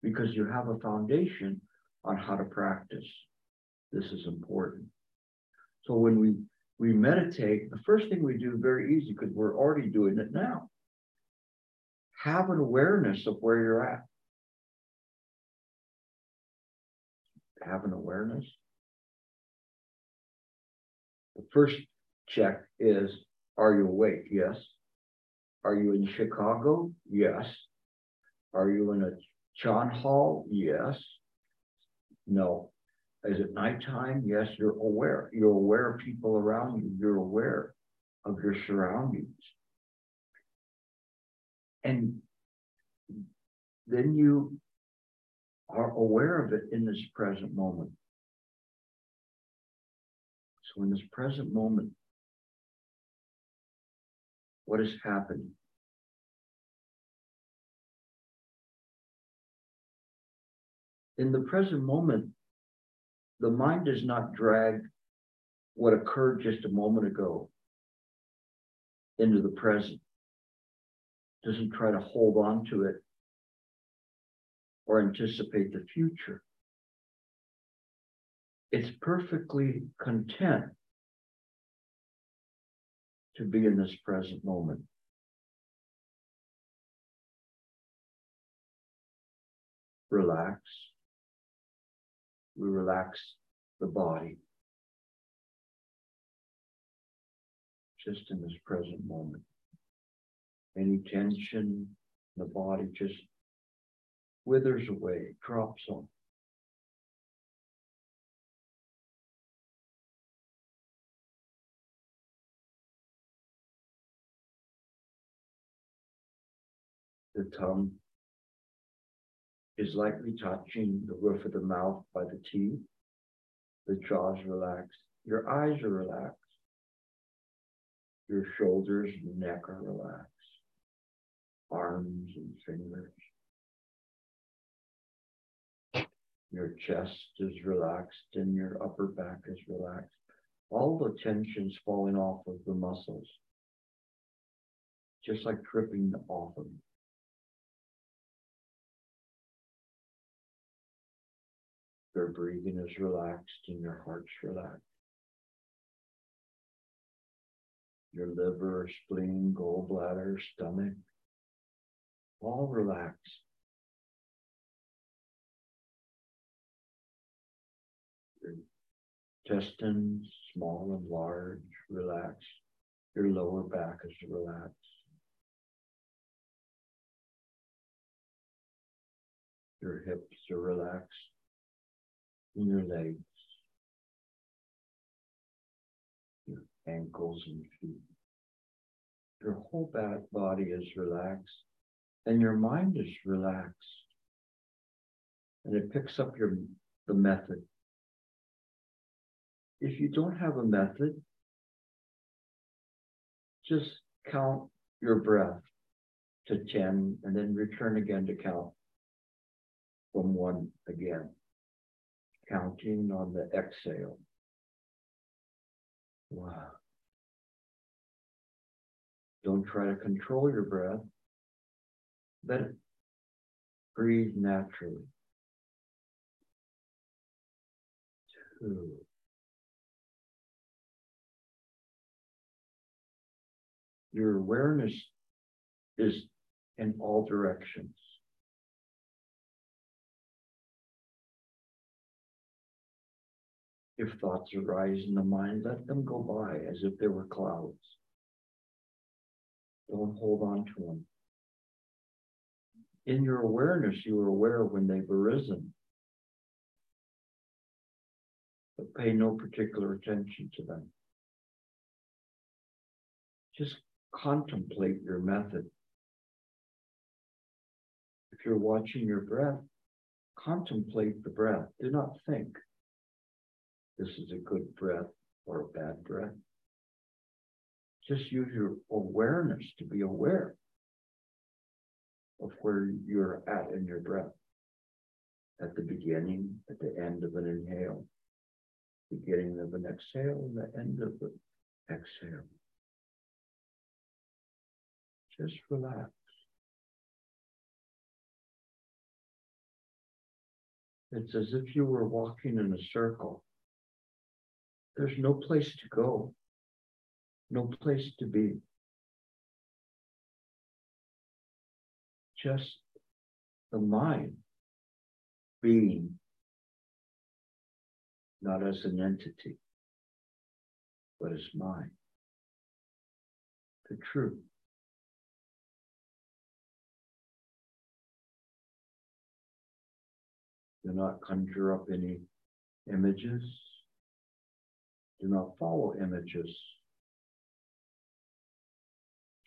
because you have a foundation on how to practice. This is important. So when we we meditate, the first thing we do very easy because we're already doing it now. Have an awareness of where you're at. Have an awareness. The first check is Are you awake? Yes. Are you in Chicago? Yes. Are you in a Chan Hall? Yes. No. Is it nighttime? Yes, you're aware. You're aware of people around you. You're aware of your surroundings. And then you are aware of it in this present moment. So in this present moment, what is happening? In the present moment, the mind does not drag what occurred just a moment ago into the present. Doesn't try to hold on to it or anticipate the future. It's perfectly content to be in this present moment. Relax. We relax the body. Just in this present moment. Any tension the body just withers away, drops on. The tongue is lightly touching the roof of the mouth by the teeth. The jaws relaxed. Your eyes are relaxed. Your shoulders neck are relaxed. Arms and fingers. Your chest is relaxed and your upper back is relaxed. All the tension's falling off of the muscles, just like tripping off them. Your breathing is relaxed and your heart's relaxed. Your liver, spleen, gallbladder, stomach, all relaxed. Your intestines, small and large, relaxed. Your lower back is relaxed. Your hips are relaxed. And your legs. Your ankles and feet. Your whole back body is relaxed. And your mind is relaxed. And it picks up your the method if you don't have a method, just count your breath to 10 and then return again to count from one again, counting on the exhale. Wow. Don't try to control your breath. Let it breathe naturally. Two. your awareness is in all directions. If thoughts arise in the mind, let them go by as if they were clouds. Don't hold on to them. In your awareness, you are aware when they've arisen. But pay no particular attention to them. Just contemplate your method. If you're watching your breath, contemplate the breath. Do not think this is a good breath or a bad breath. Just use your awareness to be aware of where you're at in your breath. At the beginning, at the end of an inhale, beginning of an exhale, the end of the exhale. Just relax. It's as if you were walking in a circle. There's no place to go, no place to be. Just the mind being, not as an entity, but as mind. The truth. Do not conjure up any images. Do not follow images.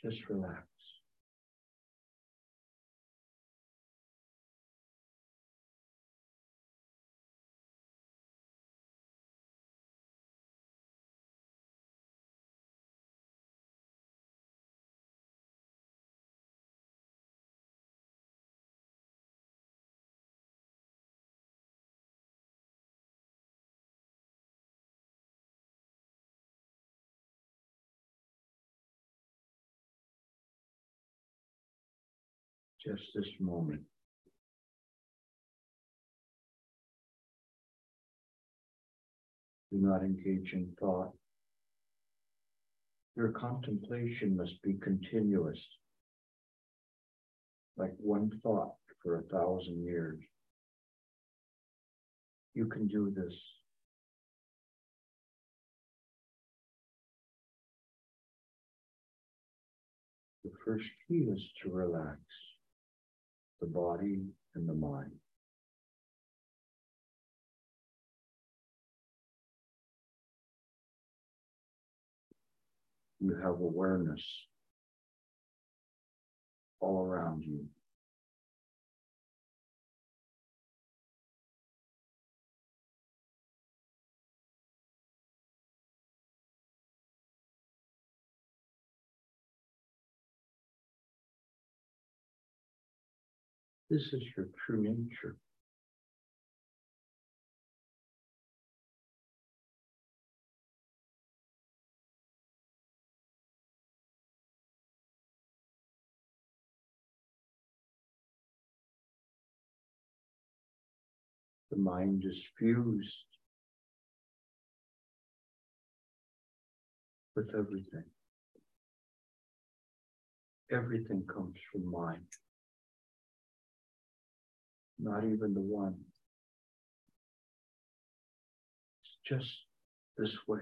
Just relax. Just this moment. Do not engage in thought. Your contemplation must be continuous, like one thought for a thousand years. You can do this. The first key is to relax the body and the mind. You have awareness all around you. This is your true nature. The mind is fused with everything. Everything comes from mind not even the one. It's just this way.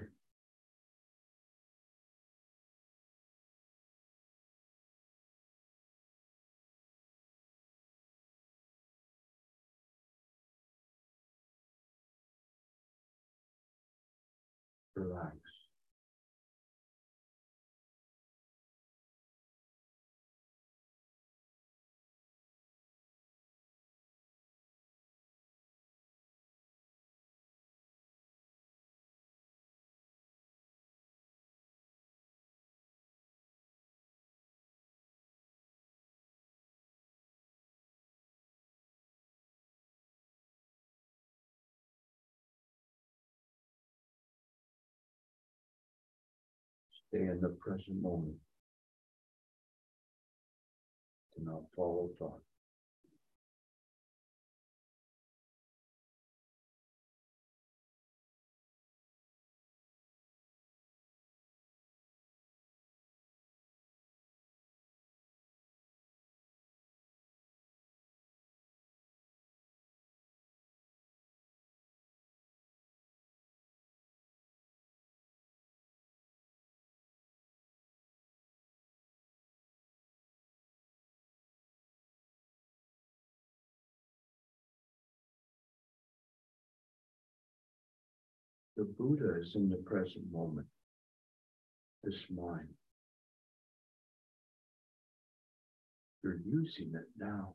Relax. In the present moment. Do not follow thought. The Buddha is in the present moment, this mind. You're using it now.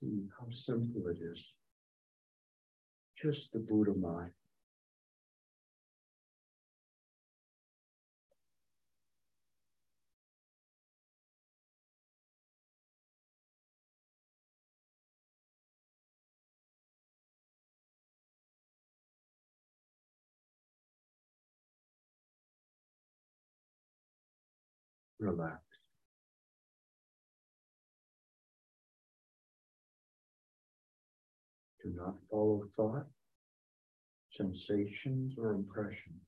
See how simple it is. Just the Buddha mind. Relax. Do not follow thought, sensations, or impressions.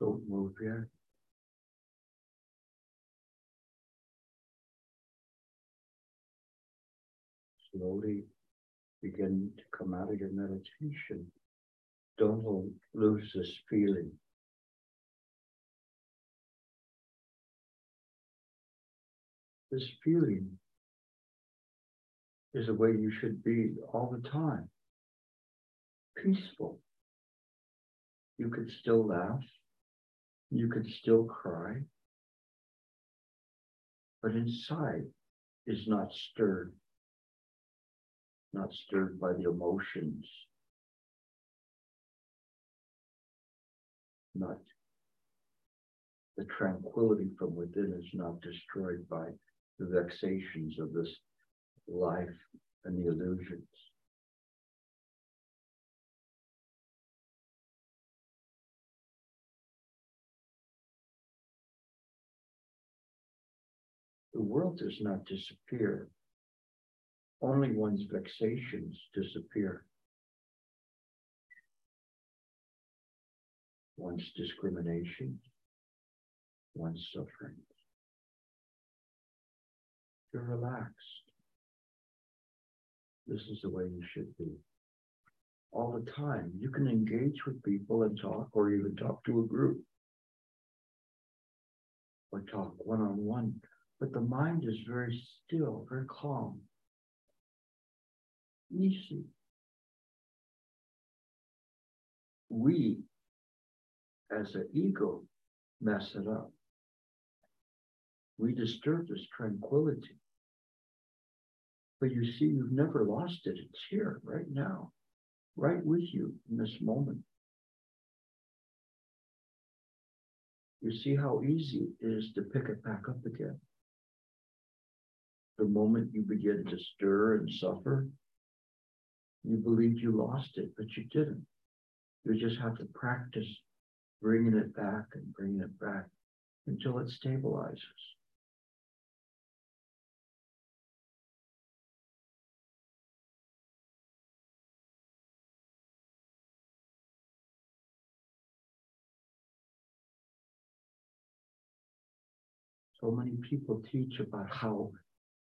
Don't move yet. Slowly begin to come out of your meditation. Don't lose this feeling. This feeling is the way you should be all the time peaceful. You could still laugh. You can still cry. But inside is not stirred, not stirred by the emotions, not the tranquility from within is not destroyed by the vexations of this life and the illusions. The world does not disappear. Only one's vexations disappear. One's discrimination, one's suffering. You're relaxed. This is the way you should be. All the time. You can engage with people and talk, or even talk to a group, or talk one on one. But the mind is very still, very calm, easy. We, as an ego, mess it up. We disturb this tranquility. But you see, you've never lost it. It's here right now, right with you in this moment. You see how easy it is to pick it back up again. The moment you begin to stir and suffer, you believe you lost it, but you didn't. You just have to practice bringing it back and bringing it back until it stabilizes. So many people teach about how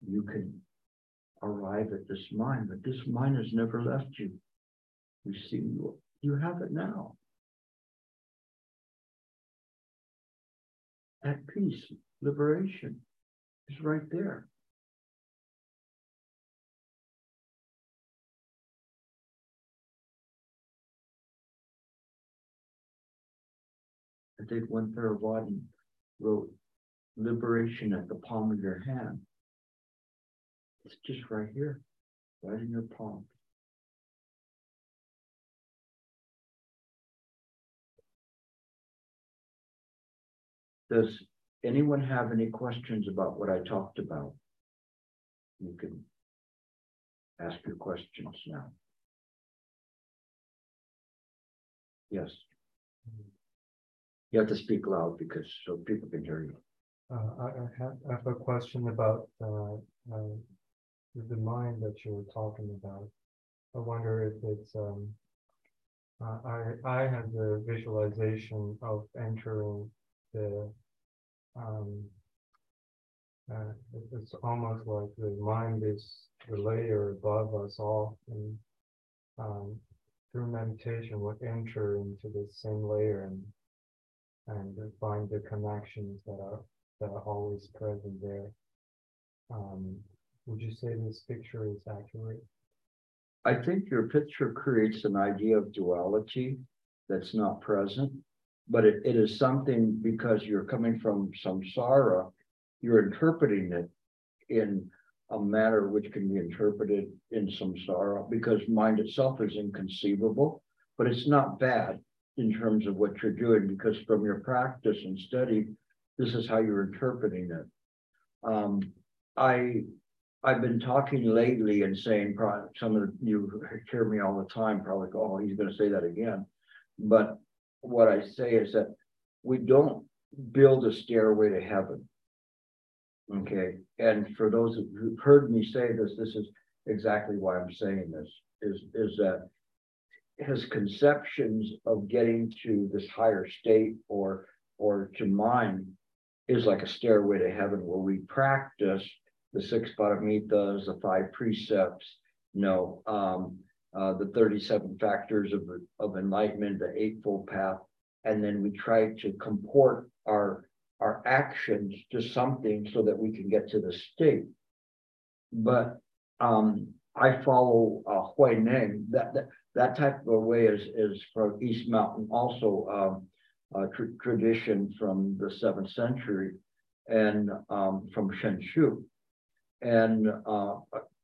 you can arrive at this mind, but this mind has never left you. You see, you, you have it now. At peace, liberation is right there. I think one Theravada wrote liberation at the palm of your hand. It's just right here, right in your palm. Does anyone have any questions about what I talked about? You can ask your questions now. Yes. You have to speak loud because so people can hear you. Uh, I, have, I have a question about uh, uh, the mind that you were talking about. I wonder if it's um, I I have the visualization of entering the um, uh, it's almost like the mind is the layer above us all, and um, through meditation, we enter into the same layer and and find the connections that are that are always present there. Um, would you say this picture is accurate? I think your picture creates an idea of duality that's not present, but it, it is something because you're coming from samsara, you're interpreting it in a manner which can be interpreted in samsara because mind itself is inconceivable, but it's not bad in terms of what you're doing because from your practice and study, this is how you're interpreting it. Um, I I've been talking lately and saying probably some of you hear me all the time probably go, oh, he's going to say that again. But what I say is that we don't build a stairway to heaven. Okay. And for those who've heard me say this, this is exactly why I'm saying this is, is that his conceptions of getting to this higher state or or to mind is like a stairway to heaven where we practice the six paramitas, the five precepts, you know, um, uh, the thirty-seven factors of, of enlightenment, the eightfold path. And then we try to comport our, our actions to something so that we can get to the state. But, um, I follow, uh, Huineng, that, that, that type of a way is, is from East Mountain, also, um, uh, tr- tradition from the seventh century and, um, from Shenxiu. And, uh,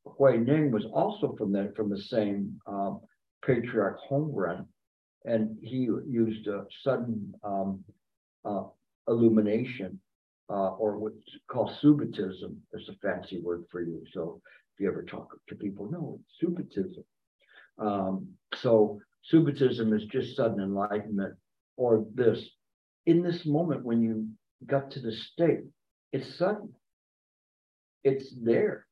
Huineng was also from that, from the same, um, patriarch Hongren. And he used a sudden, um, uh, illumination, uh, or what's called subitism, is a fancy word for you, so if you ever talk to people, no, it's subitism. Um, so subitism is just sudden enlightenment or this. In this moment, when you got to the state, it's sudden. It's there.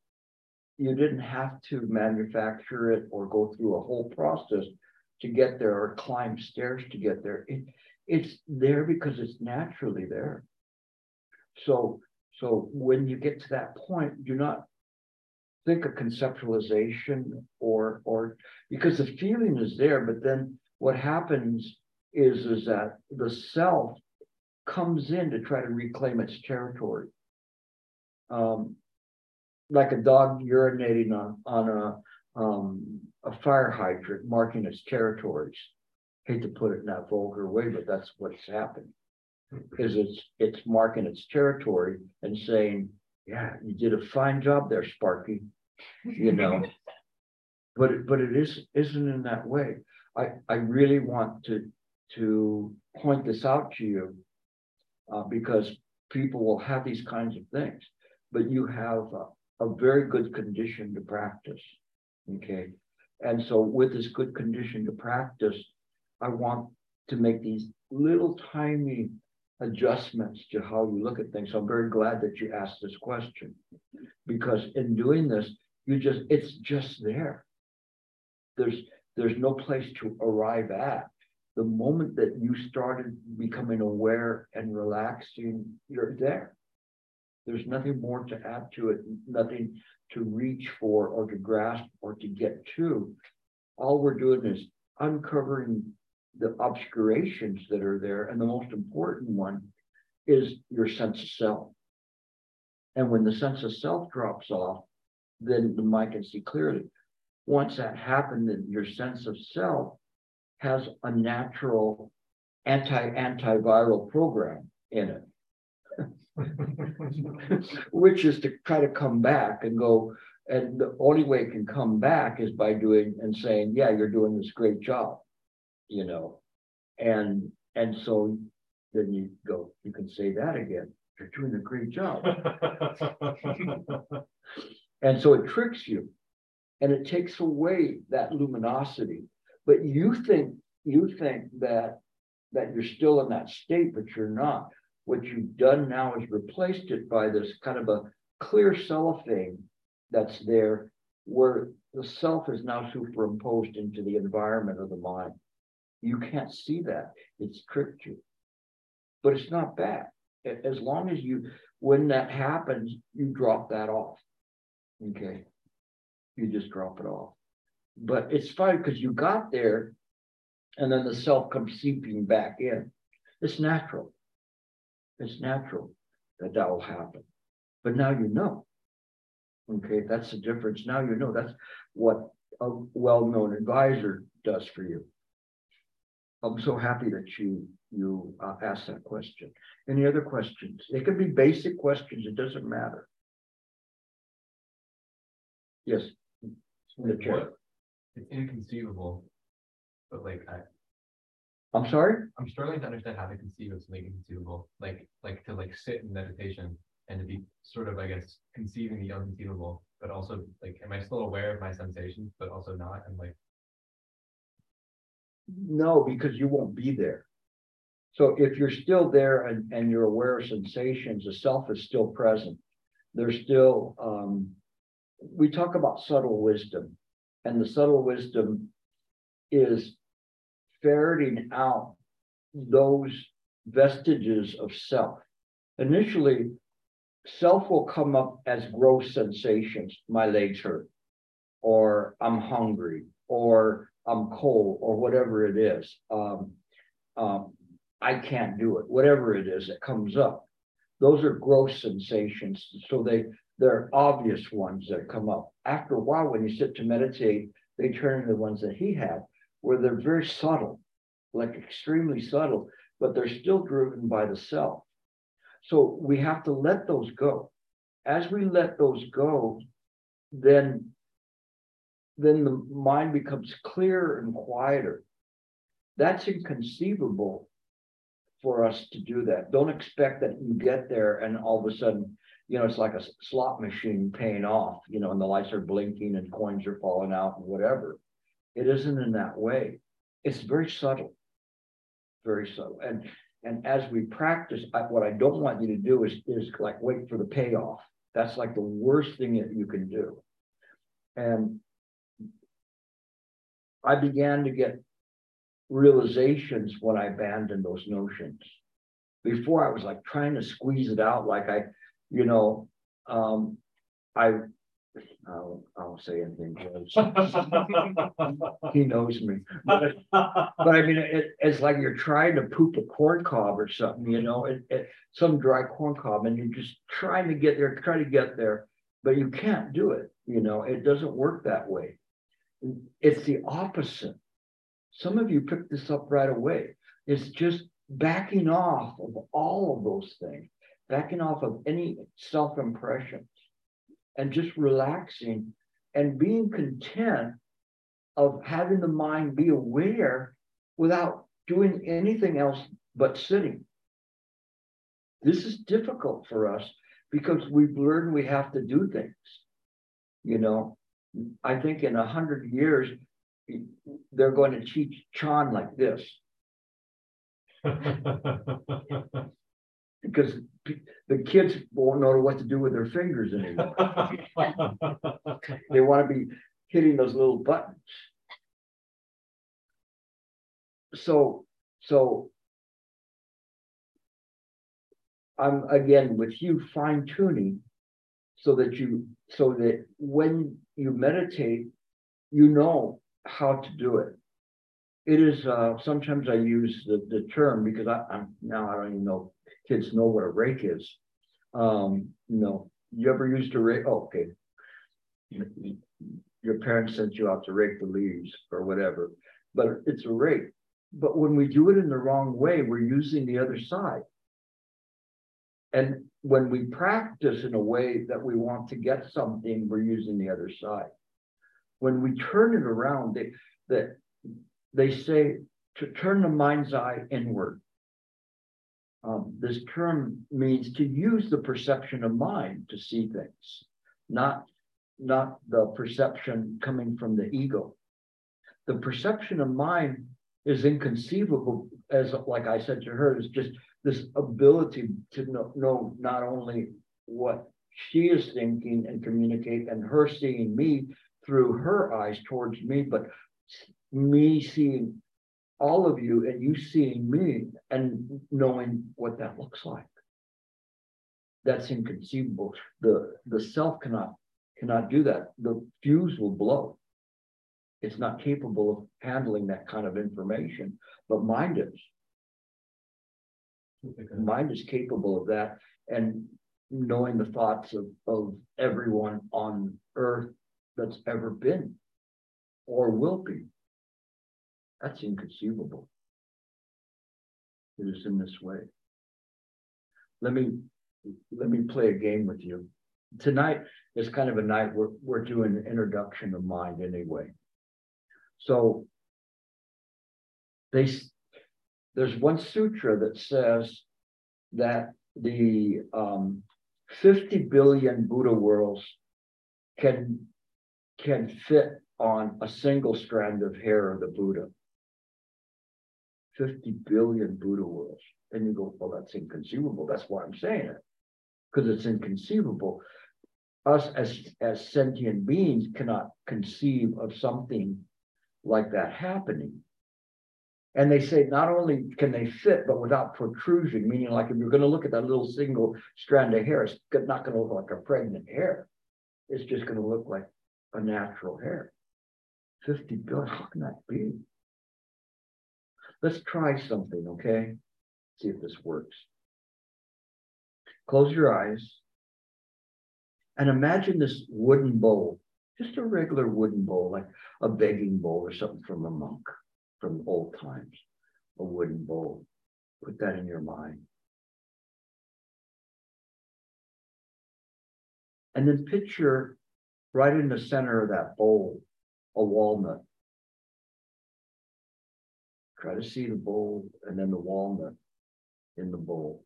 You didn't have to manufacture it or go through a whole process to get there or climb stairs to get there. It, it's there because it's naturally there. So, so when you get to that point, do not think of conceptualization or or because the feeling is there, but then what happens is is that the self comes in to try to reclaim its territory. Um, like a dog urinating on on a um, a fire hydrant, marking its territories. Hate to put it in that vulgar way, but that's what's happened. Is it's it's marking its territory and saying, yeah, you did a fine job there, Sparky. You know. but it, but it is isn't in that way. I I really want to to point this out to you uh, because people will have these kinds of things, but you have a, a very good condition to practice. Okay, and so with this good condition to practice, I want to make these little tiny adjustments to how you look at things. So I'm very glad that you asked this question because in doing this, you just it's just there. There's there's no place to arrive at. The moment that you started becoming aware and relaxing, you're there. There's nothing more to add to it, nothing to reach for or to grasp or to get to. All we're doing is uncovering the obscurations that are there. And the most important one is your sense of self. And when the sense of self drops off, then the mind can see clearly. Once that happened, then your sense of self has a natural anti-antiviral program in it. which is to try to come back and go, and the only way it can come back is by doing and saying, yeah, you're doing this great job, you know. And and so then you go, you can say that again. You're doing a great job. and so it tricks you and it takes away that luminosity. But you think you think that that you're still in that state, but you're not. What you've done now is replaced it by this kind of a clear cellophane that's there, where the self is now superimposed into the environment of the mind. You can't see that. It's tricked you. But it's not bad. As long as you, when that happens, you drop that off. Okay. You just drop it off. But it's fine because you got there and then the self comes seeping back in. It's natural. It's natural that that will happen. But now you know. Okay, that's the difference. Now you know that's what a well known advisor does for you. I'm so happy that you you uh, asked that question. Any other questions? They could be basic questions. It doesn't matter. Yes. It's inconceivable, but like I, I'm sorry. I'm struggling to understand how to conceive of something inconceivable, like like to like sit in meditation and to be sort of I guess conceiving the unconceivable, but also like am I still aware of my sensations, but also not, I'm like No, because you won't be there. So if you're still there and, and you're aware of sensations, the self is still present. There's still, um, we talk about subtle wisdom, and the subtle wisdom is ferreting out those vestiges of self. Initially, self will come up as gross sensations, my legs hurt. Or I'm hungry, or I'm cold, or whatever it is, um, um, I can't do it, whatever it is that comes up. Those are gross sensations, so they, they're obvious ones that come up. After a while, when you sit to meditate, they turn into the ones that he had, where they're very subtle, like extremely subtle, but they're still driven by the self. So we have to let those go. As we let those go, then then the mind becomes clearer and quieter. That's inconceivable for us to do that. Don't expect that you get there and all of a sudden, you know, it's like a slot machine paying off, you know, and the lights are blinking and coins are falling out and whatever. It isn't in that way. It's very subtle, very subtle. And and as we practice, I, what I don't want you to do is is like wait for the payoff. That's like the worst thing that you can do. And I began to get realizations when I abandoned those notions. Before I was like trying to squeeze it out, like I, you know, um, I, I'll, I'll say anything. he knows me, but, but I mean, it, it's like you're trying to poop a corn cob or something, you know, it, it, some dry corn cob, and you're just trying to get there, trying to get there, but you can't do it. You know, it doesn't work that way. It's the opposite. Some of you picked this up right away. It's just backing off of all of those things, backing off of any self impressions, and just relaxing and being content of having the mind be aware without doing anything else but sitting. This is difficult for us because we've learned we have to do things. You know, I think in a hundred years, they're going to teach Chan like this. because the kids won't know what to do with their fingers anymore. they want to be hitting those little buttons. So, so I'm again with you fine tuning so that you so that when you meditate, you know how to do it. It is uh, sometimes I use the, the term because I, am now I don't even know kids know what a rake is. Um, you know, you ever used a rake? Oh, okay. Your parents sent you out to rake the leaves or whatever, but it's a rake. But when we do it in the wrong way, we're using the other side. And when we practice in a way that we want to get something, we're using the other side. When we turn it around, they, that they say to turn the mind's eye inward. Um, this term means to use the perception of mind to see things, not, not the perception coming from the ego. The perception of mind is inconceivable, as like I said to her, is just this ability to know, know not only what she is thinking and communicate and her seeing me through her eyes towards me, but me seeing all of you and you seeing me and knowing what that looks like. That's inconceivable. The the self cannot cannot do that. The fuse will blow. It's not capable of handling that kind of information, but mind is. Mind is capable of that and knowing the thoughts of, of everyone on earth that's ever been or will be. That's inconceivable. It is in this way. Let me let me play a game with you. Tonight is kind of a night we're we're doing an introduction of mind anyway. So they there's one sutra that says that the um, 50 billion Buddha worlds can can fit on a single strand of hair of the Buddha. 50 billion Buddha worlds. And you go, well, that's inconceivable. That's why I'm saying it. Because it's inconceivable. Us as, as sentient beings cannot conceive of something like that happening. And they say not only can they fit, but without protrusion, meaning like if you're gonna look at that little single strand of hair, it's not gonna look like a pregnant hair. It's just gonna look like a natural hair. Fifty billion, how can that be? Let's try something, okay? See if this works. Close your eyes. And imagine this wooden bowl, just a regular wooden bowl, like a begging bowl or something from a monk from old times, a wooden bowl. Put that in your mind. And then picture right in the center of that bowl a walnut. Try to see the bowl and then the walnut in the bowl.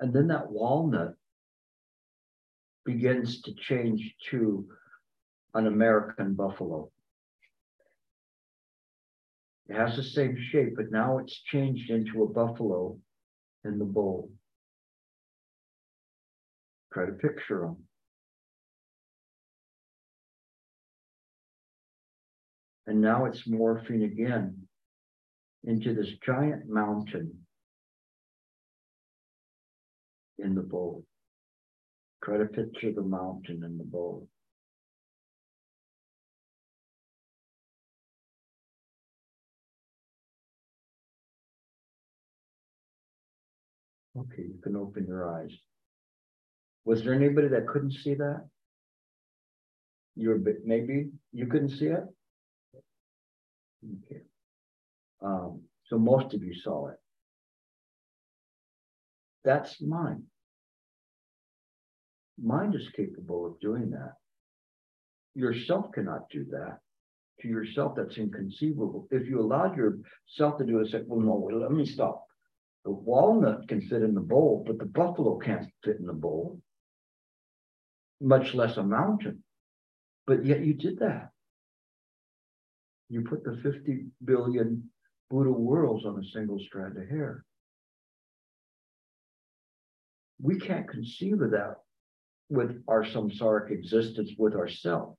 And then that walnut begins to change to an American buffalo. It has the same shape, but now it's changed into a buffalo in the bowl. Try to picture them. And now it's morphing again into this giant mountain in the bowl. Try to picture the mountain in the bowl. Okay, you can open your eyes. Was there anybody that couldn't see that? You're maybe you couldn't see it? Okay. Um, so most of you saw it. That's mine. Mind is capable of doing that. Yourself cannot do that. To yourself, that's inconceivable. If you allowed yourself to do it, say, well, no, wait, let me stop. The walnut can fit in the bowl, but the buffalo can't fit in the bowl, much less a mountain. But yet you did that. You put the 50 billion Buddha worlds on a single strand of hair. We can't conceive of that with our samsaric existence with ourselves.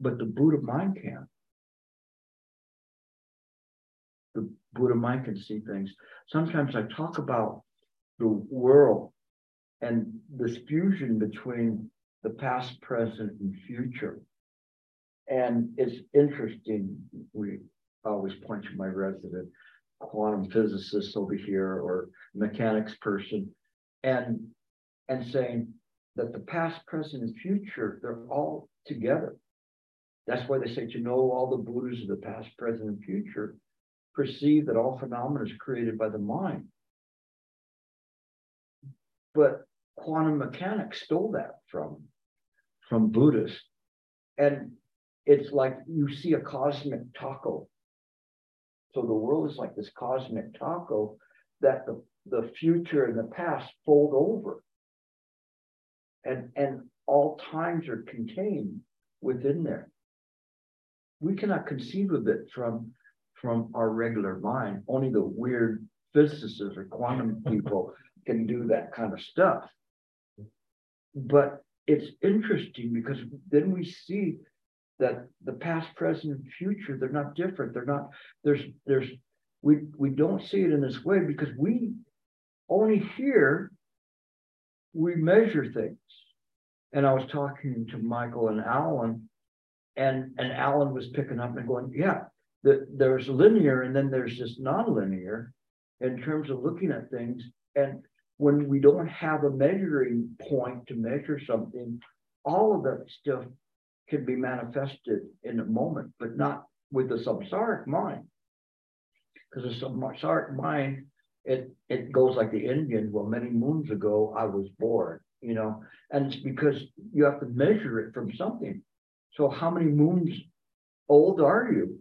But the Buddha mind can. The Buddha mind can see things. Sometimes I talk about the world and this fusion between the past, present, and future. And it's interesting. We always point to my resident quantum physicist over here or mechanics person and and saying that the past, present, and future, they're all together. That's why they say to know all the Buddhas of the past, present, and future, perceive that all phenomena is created by the mind. But quantum mechanics stole that from, from Buddhists. And it's like you see a cosmic taco. So the world is like this cosmic taco that the the future and the past fold over. And, and all times are contained within there. We cannot conceive of it from, from our regular mind. Only the weird physicists or quantum people can do that kind of stuff. But it's interesting because then we see that the past, present, and future, they're not different. They're not, there's, there's, we, we don't see it in this way because we only here we measure things. And I was talking to Michael and Alan, and and Alan was picking up and going, yeah, the, there's linear and then there's just nonlinear in terms of looking at things. And when we don't have a measuring point to measure something, all of that stuff can be manifested in a moment, but not with the samsaric mind. Because the samsaric mind it it goes like the Indian. Well, many moons ago, I was born. You know, and it's because you have to measure it from something. So, how many moons old are you?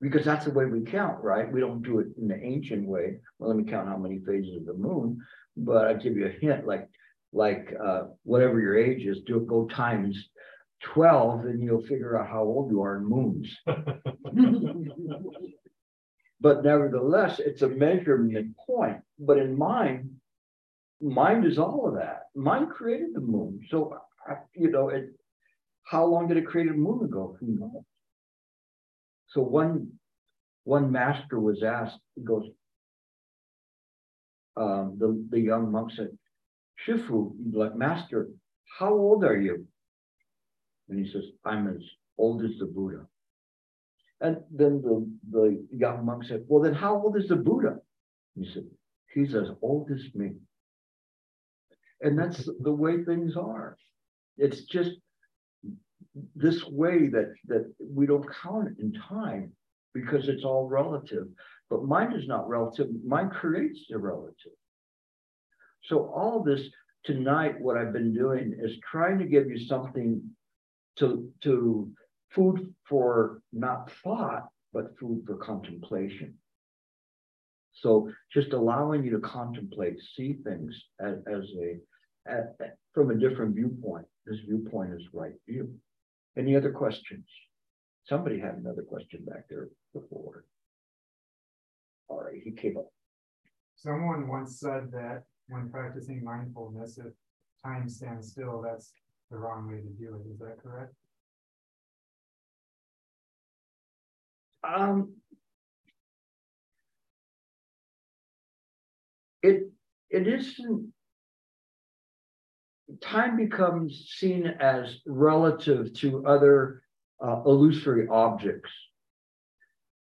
Because that's the way we count, right? We don't do it in the ancient way. Well, let me count how many phases of the moon. But I give you a hint, like like uh, whatever your age is, do it go times 12 and you'll figure out how old you are in moons. But nevertheless, it's a measurement point. But in mind, mind is all of that. Mind created the moon. So you know, it, how long did it create a moon ago? Who knows? So one, one master was asked, he goes. Um, the, the young monk said, Shifu, like, master, how old are you? And he says, I'm as old as the Buddha. And then the, the young monk said, well, then how old is the Buddha? He said, he's as old as me. And that's the way things are. It's just this way that, that we don't count in time because it's all relative. But mind is not relative. Mind creates the relative. So all this tonight, what I've been doing is trying to give you something to, to food for not thought, but food for contemplation. So just allowing you to contemplate, see things as, as a, at- from a different viewpoint. This viewpoint is right view. Any other questions? Somebody had another question back there before. All right, he came up. Someone once said that when practicing mindfulness, if time stands still, that's the wrong way to do it. Is that correct? Um. It, it isn't. Time becomes seen as relative to other uh, illusory objects.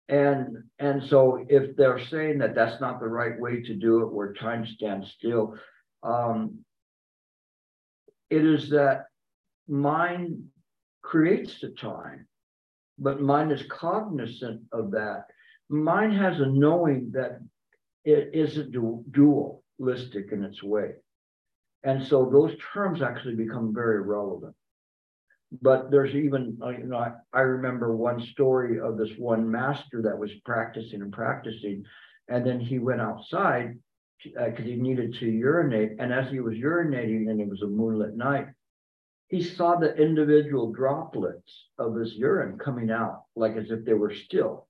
And, and so if they're saying that that's not the right way to do it, where time stands still, um. It is that mind creates the time but mind is cognizant of that. Mind has a knowing that it isn't du- dualistic in its way. And so those terms actually become very relevant. But there's even, uh, you know, I, I remember one story of this one master that was practicing and practicing. And then he went outside because he needed to urinate. And as he was urinating, and it was a moonlit night, he saw the individual droplets of his urine coming out like as if they were still.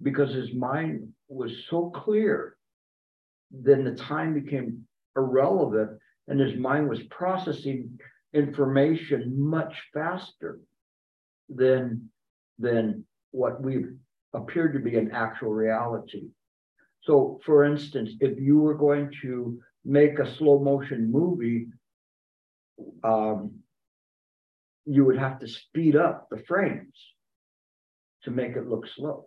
Because his mind was so clear, then the time became irrelevant and his mind was processing information much faster than, than what we appeared to be an actual reality. So for instance, if you were going to make a slow motion movie um, you would have to speed up the frames to make it look slow.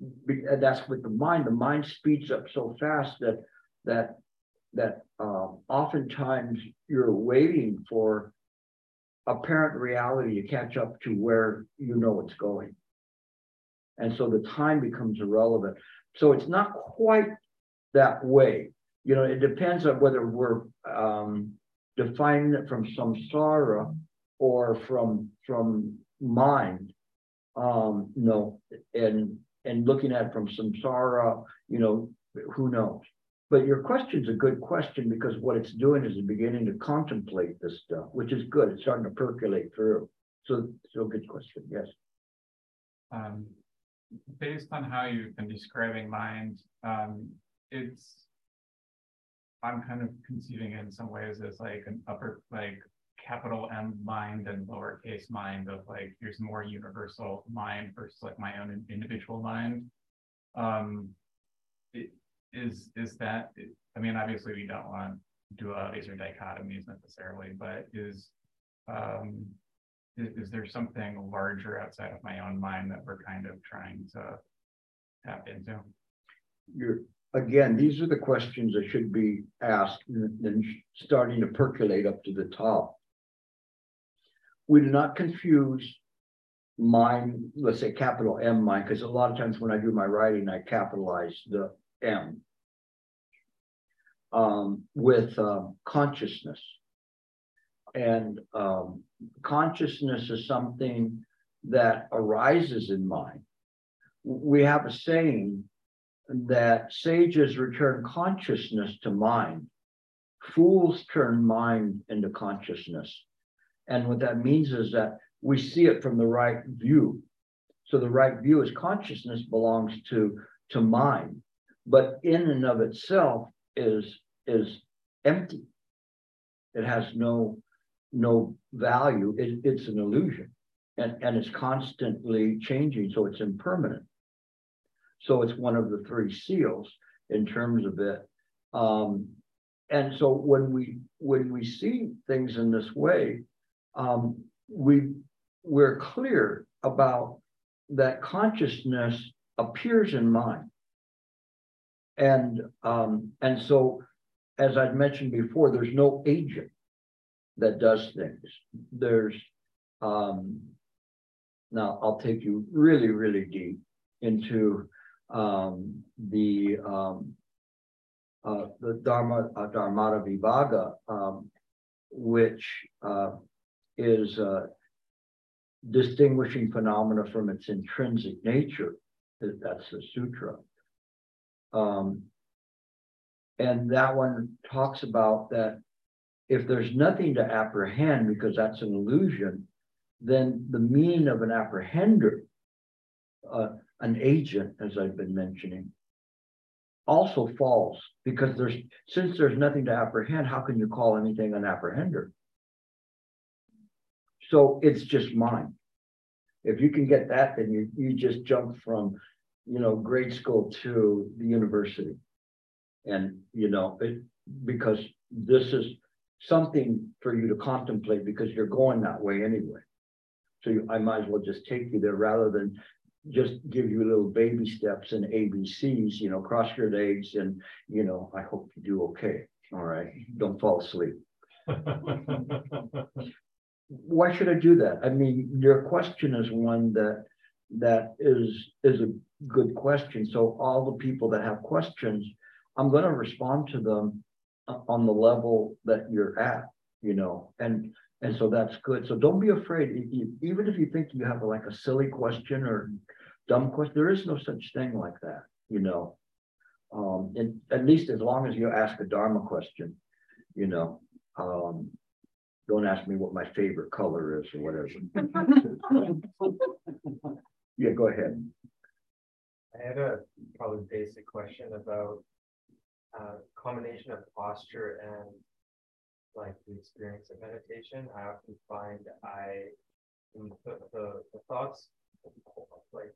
And that's with the mind. The mind speeds up so fast that that that um, oftentimes you're waiting for apparent reality to catch up to where you know it's going. And so the time becomes irrelevant. So it's not quite that way. You know, it depends on whether we're um, defining it from samsara or from from mind. Um, no, and and looking at from samsara, you know, who knows? But your question's a good question because what it's doing is beginning to contemplate this stuff, which is good. It's starting to percolate through. So, so good question. Yes. um, based on how you've been describing mind, um, it's. I'm kind of conceiving in some ways as like an upper, like capital M mind and lowercase mind of like, here's more universal mind versus like my own individual mind. Um, it, is, is that, I mean, obviously we don't want dualities or dichotomies necessarily, but is, um, is, is there something larger outside of my own mind that we're kind of trying to tap into? You're, again, these are the questions that should be asked and and starting to percolate up to the top. We do not confuse mind, let's say capital M mind, because a lot of times when I do my writing, I capitalize the M. Um, with um, consciousness. And um, consciousness is something that arises in mind. We have a saying that sages return consciousness to mind. Fools turn mind into consciousness. And what that means is that we see it from the right view. So the right view is consciousness belongs to, to mind, but in and of itself is, is empty. It has no, no value, it, it's an illusion. And, and it's constantly changing, so it's impermanent. So it's one of the three seals in terms of it. Um, and so when we, when we see things in this way, um, we, we're clear about that consciousness appears in mind. And, um, and so, as I'd mentioned before, there's no agent that does things. There's, um, now I'll take you really, really deep into um, the um, uh, the Dharma uh, Dharmata Vibhaga, um, which uh, is distinguishing phenomena from its intrinsic nature. That's the sutra. Um, and that one talks about that if there's nothing to apprehend because that's an illusion, then the meaning of an apprehender, uh, an agent, as I've been mentioning, also falls because there's since there's nothing to apprehend, how can you call anything an apprehender? So it's just mind. If you can get that, then you you just jump from you know grade school to the university. And you know, it because this is something for you to contemplate because you're going that way anyway. So you, I might as well just take you there rather than just give you little baby steps and ABCs, you know, cross your legs and, you know, I hope you do okay. All right. Don't fall asleep. Why should I do that? I mean, your question is one that that is is a good question. So all the people that have questions, I'm going to respond to them uh, on the level that you're at, you know, and and so that's good. So don't be afraid. even if you think you have like a silly question or dumb question, there is no such thing like that, you know. Um, and at least as long as you ask a Dharma question, you know, um, don't ask me what my favorite color is or whatever. yeah, go ahead. I had a probably basic question about uh, combination of posture and like the experience of meditation, I often find I the, the, the thoughts like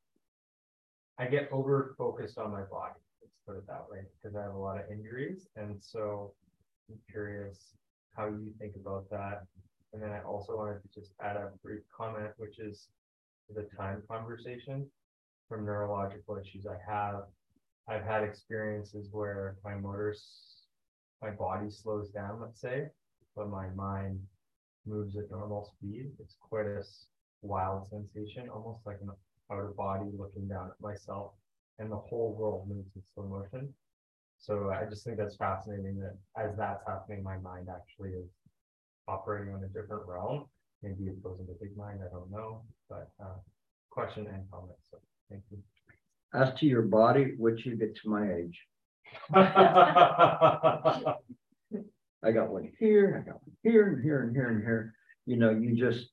I get over focused on my body. Let's put it that way, because I have a lot of injuries, and so I'm curious how you think about that. And then I also wanted to just add a brief comment, which is the time conversation from neurological issues I have. I've had experiences where my motors, my body slows down, let's say, but my mind moves at normal speed. It's quite a wild sensation, almost like an out of body looking down at myself, and the whole world moves in slow motion. So I just think that's fascinating that as that's happening, my mind actually is operating on a different realm. Maybe it goes into big mind, I don't know. But uh, question and comment. So thank you. As to your body, which you get to my age. I got one here, I got one here and here and here and here. You know, you just,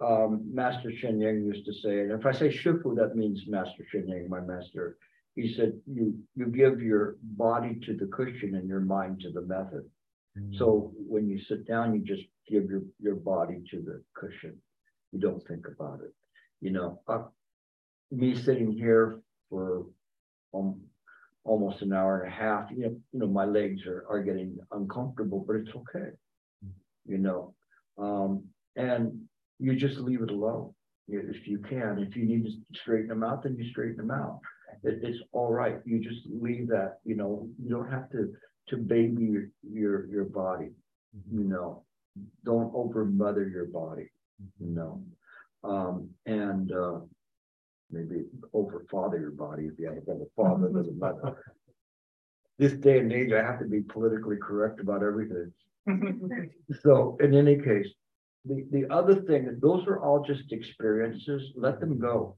um, Master Sheng Yen used to say, and if I say Shifu, that means Master Sheng Yen, my master. He said, you, you give your body to the cushion and your mind to the method. Mm. So when you sit down, you just give your, your body to the cushion. You don't think about it. You know, uh, me sitting here for um, almost an hour and a half, you know, you know, my legs are, are getting uncomfortable, but it's okay, you know. Um, and you just leave it alone if you can. If you need to straighten them out, then you straighten them out. It, it's all right. You just leave that, you know, you don't have to to baby your your, your body, you know. Don't over mother your body, you know. Um, and uh, maybe over father your body if you have a father that is not. This day and age, I have to be politically correct about everything. so in any case, the, the other thing, those are all just experiences. Let them go.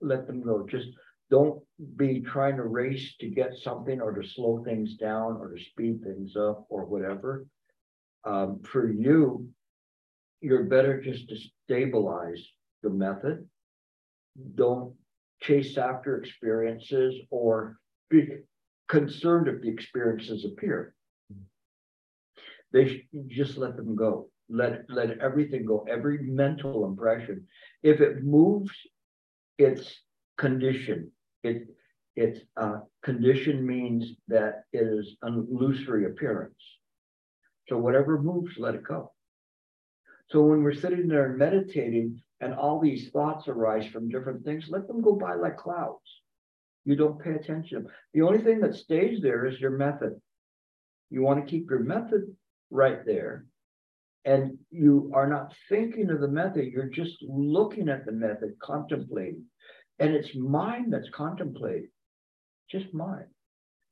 Let them go. Just don't be trying to race to get something or to slow things down or to speed things up or whatever. Um, for you, you're better just to stabilize the method don't chase after experiences or be concerned if the experiences appear. They just let them go. let, let everything go, every mental impression. If it moves, it's condition. It, it's, uh, condition means that it is an illusory appearance. So whatever moves, let it go. So when we're sitting there meditating and all these thoughts arise from different things, let them go by like clouds. You don't pay attention. The only thing that stays there is your method. You want to keep your method right there. And you are not thinking of the method, you're just looking at the method, contemplating. And it's mind that's contemplating, just mind.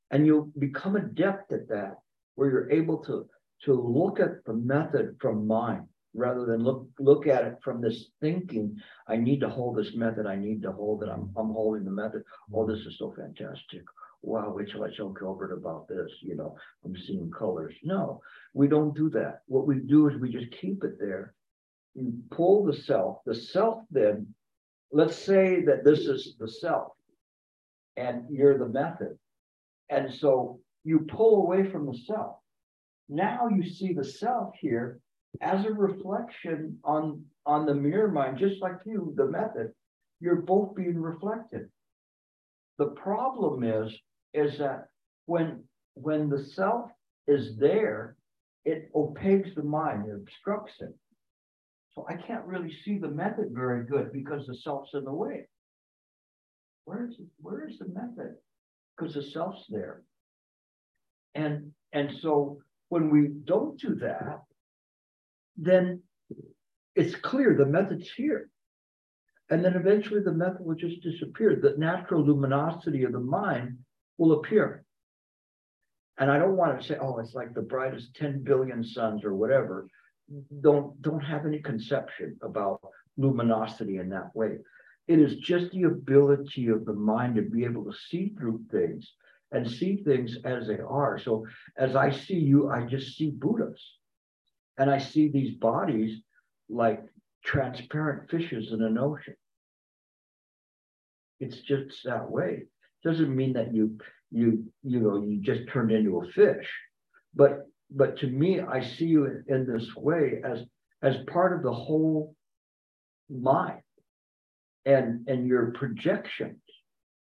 And you'll become adept at that, where you're able to, to look at the method from mind rather than look look at it from this thinking i need to hold this method i need to hold it i'm, I'm holding the method. Oh this is so fantastic. Wow wait till i tell gilbert about this you know i'm seeing colors. No we don't do that. What we do is we just keep it there. You pull the self the self then let's say that this is the self and you're the method. And so you pull away from the self. Now you see the self here as a reflection on on the mirror mind, just like you, the method, you're both being reflected. The problem is, is that when when the self is there, it opaques the mind, it obstructs it. So I can't really see the method very good because the self's in the way. Where's where is the method? Because the self's there. And and so when we don't do that, then it's clear the method's here. And then eventually the method will just disappear. The natural luminosity of the mind will appear. And I don't want to say, oh, it's like the brightest 10 billion suns or whatever. Don't, don't have any conception about luminosity in that way. It is just the ability of the mind to be able to see through things and see things as they are. So as I see you, I just see Buddhas. And I see these bodies like transparent fishes in an ocean. It's just that way. Doesn't mean that you you you know you just turned into a fish, but but to me, I see you in, this way as as part of the whole mind and and your projections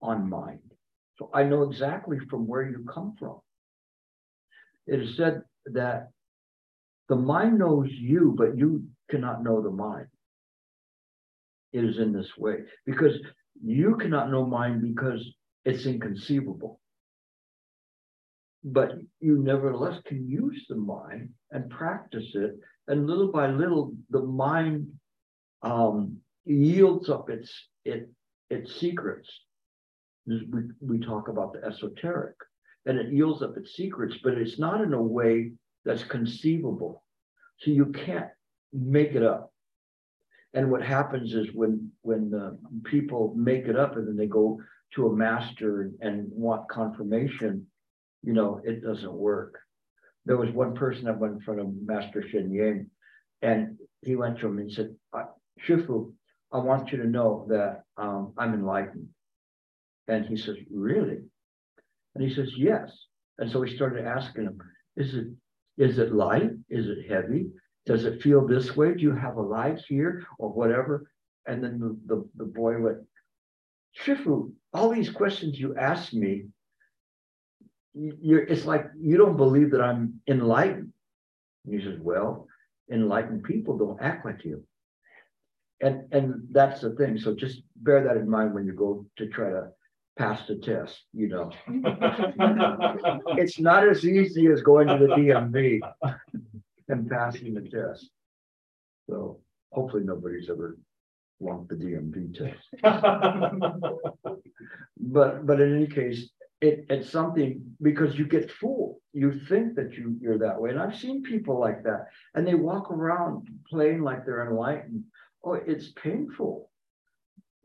on mind. So I know exactly from where you come from. It is said that the mind knows you, but you cannot know the mind. It is in this way because you cannot know mind because it's inconceivable. But you nevertheless can use the mind and practice it. And little by little, the mind um, yields up its, it, its secrets. We, we talk about the esoteric and it yields up its secrets, but it's not in a way that's conceivable. So you can't make it up. And what happens is when when people make it up and then they go to a master and, and want confirmation, you know, it doesn't work. There was one person that went in front of Master Sheng Yen, and he went to him and said, Shifu, I want you to know that um, I'm enlightened. And he says, Really? And he says, Yes. And so he started asking him, Is it is it light? Is it heavy? Does it feel this way? Do you have a light here or whatever? And then the, the, the boy went, Shifu, all these questions you ask me, you're, it's like you don't believe that I'm enlightened. he says, Well, enlightened people don't act like you. And and that's the thing. So just bear that in mind when you go to try to pass the test, you know. It's not as easy as going to the DMV and passing the test. So hopefully nobody's ever flunked the DMV test. But, but in any case, it, it's something because you get fooled. You think that you, you're that way. And I've seen people like that and they walk around playing like they're enlightened. Oh, it's painful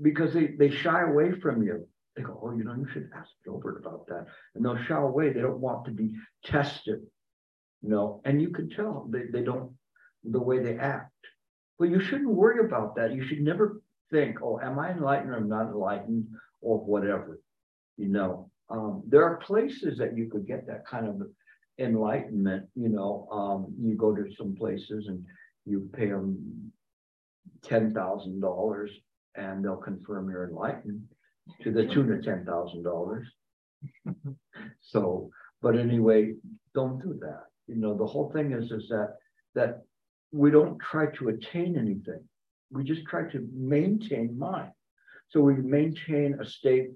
because they, they shy away from you they go, oh, you know, you should ask Gilbert about that. And they'll shy away. They don't want to be tested, you know, and you can tell they, they don't, the way they act. But you shouldn't worry about that. You should never think, oh, am I enlightened or am not enlightened or whatever, you know. Um, there are places that you could get that kind of enlightenment, you know. Um, you go to some places and you pay them ten thousand dollars and they'll confirm you're enlightened to the tune of ten thousand dollars. So, but anyway, don't do that. You know, the whole thing is, is that, that we don't try to attain anything. We just try to maintain mind. So we maintain a state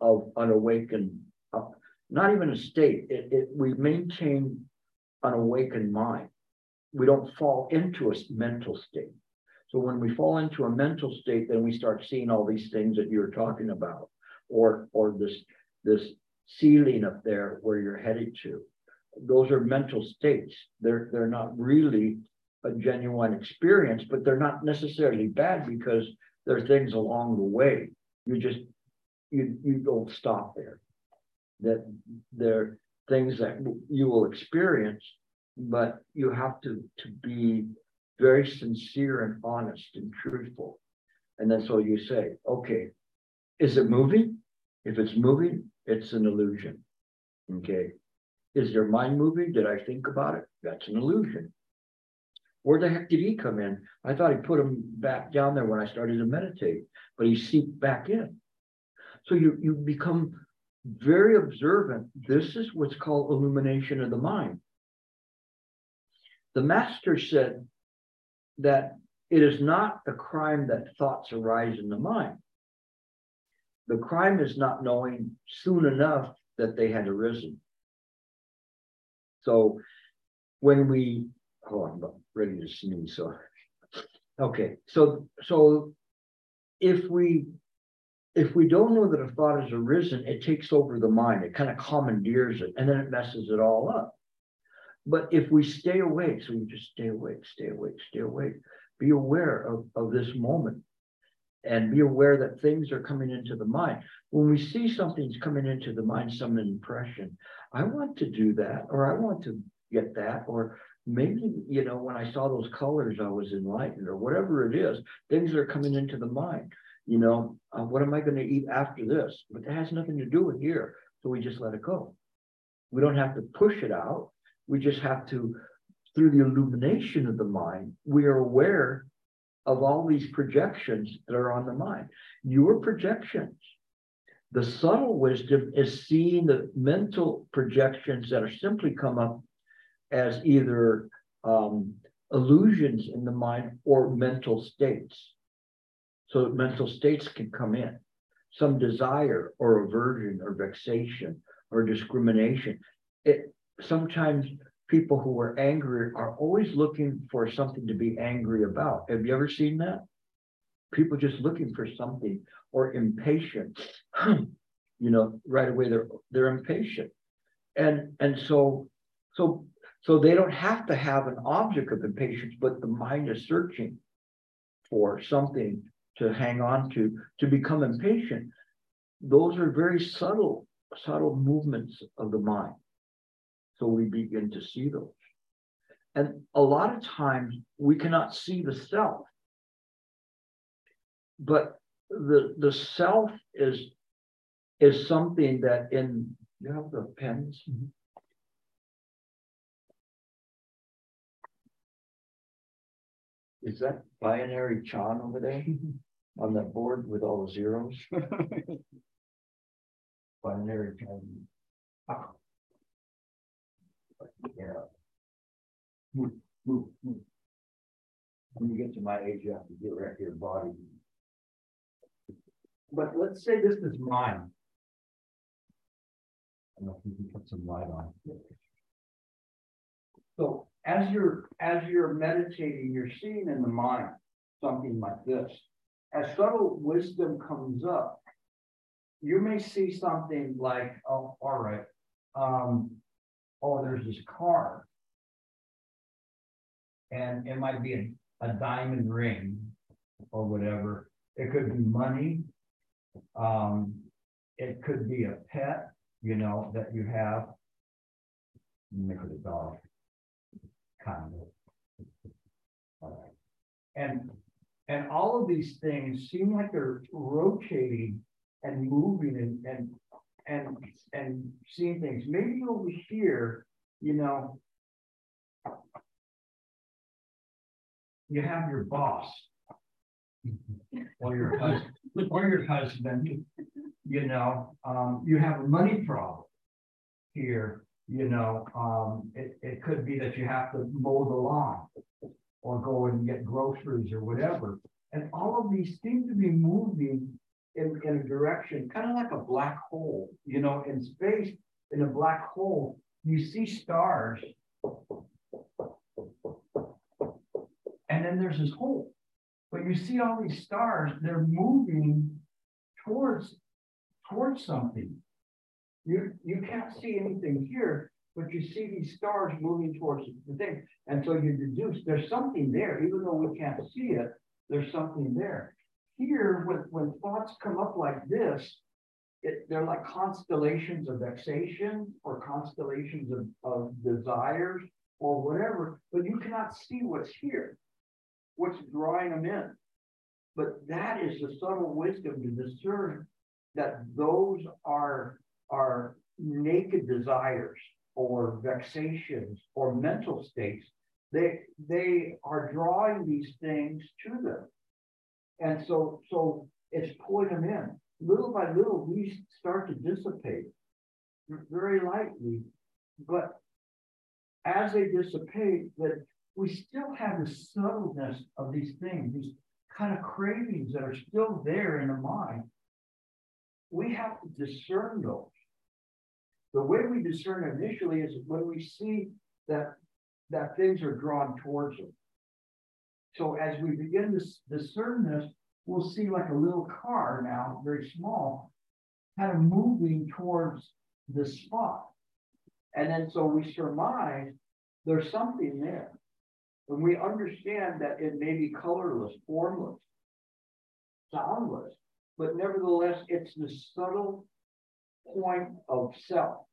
of unawakened, uh, not even a state, it, it, we maintain an awakened mind. We don't fall into a mental state. So when we fall into a mental state, then we start seeing all these things that you're talking about. Or, or this, this ceiling up there where you're headed to. Those are mental states. They're, they're not really a genuine experience, but they're not necessarily bad because there are things along the way. You just, you, you don't stop there. That there things that you will experience, but you have to, to be very sincere and honest and truthful. And then so you say, okay, is it moving? If it's moving, it's an illusion. Okay. Is your mind moving? Did I think about it? That's an illusion. Where the heck did he come in? I thought he put him back down there when I started to meditate, but he seeped back in. So you, you become very observant. This is what's called illumination of the mind. The master said that it is not the crime that thoughts arise in the mind. The crime is not knowing soon enough that they had arisen. So when we, oh, I'm ready to sneeze, so. Okay, so, so if we, if we don't know that a thought has arisen, it takes over the mind, it kind of commandeers it, and then it messes it all up. But if we stay awake, so we just stay awake, stay awake, stay awake, be aware of, of this moment. And be aware that things are coming into the mind. When we see something's coming into the mind, some impression, I want to do that, or I want to get that, or maybe, you know, when I saw those colors, I was enlightened, or whatever it is, things are coming into the mind. You know, uh, what am I going to eat after this? But that has nothing to do with here. So we just let it go. We don't have to push it out. We just have to, through the illumination of the mind, we are aware of all these projections that are on the mind. Your projections. The subtle wisdom is seeing the mental projections that are simply come up as either um, illusions in the mind or mental states. So mental states can come in, some desire or aversion or vexation or discrimination. It sometimes people who are angry are always looking for something to be angry about. Have you ever seen that? People just looking for something or impatient. you know, right away they're they're impatient. And and so so so they don't have to have an object of impatience, but the mind is searching for something to hang on to to become impatient. Those are very subtle, subtle movements of the mind. So we begin to see those. And a lot of times we cannot see the self. But the the self is is something that in you have the pens. Is that binary Chan over there on that board with all the zeros? Binary Chan. Ah. Yeah. Move, move, move. When you get to my age, you have to get of your body. But let's say this is mine. I don't know if we can put some light on. So as you're, as you're meditating, you're seeing in the mind something like this. As subtle wisdom comes up, you may see something like, oh, all right, um, oh, there's this car. And it might be a, a diamond ring or whatever. It could be money. Um, it could be a pet, you know, that you have. Make it a dog. Kind of. And, and all of these things seem like they're rotating and moving and, and and and seeing things. Maybe over here, you know, you have your boss. Or your husband, or your husband, you know, um, you have a money problem. Here, you know, um, it, it could be that you have to mow the lawn. Or go and get groceries or whatever, and all of these seem to be moving in, in a direction, kind of like a black hole, you know, in space, in a black hole, you see stars. And then there's this hole. But you see all these stars, they're moving towards towards something. You you can't see anything here, but you see these stars moving towards the thing. And so you deduce there's something there, even though we can't see it, there's something there. Here, when, when thoughts come up like this, it, they're like constellations of vexation or constellations of, of desires or whatever, but you cannot see what's here, what's drawing them in. But that is the subtle wisdom to discern that those are, are naked desires or vexations or mental states. They, they are drawing these things to them. And so, so it's pulling them in. Little by little, these start to dissipate very lightly. But as they dissipate, that we still have the subtleness of these things, these kind of cravings that are still there in the mind. We have to discern those. The way we discern initially is when we see that that things are drawn towards them. So as we begin to discern this, we'll see like a little car now, very small, kind of moving towards the spot. And then so we surmise there's something there. And we understand that it may be colorless, formless, soundless, but nevertheless, it's the subtle point of self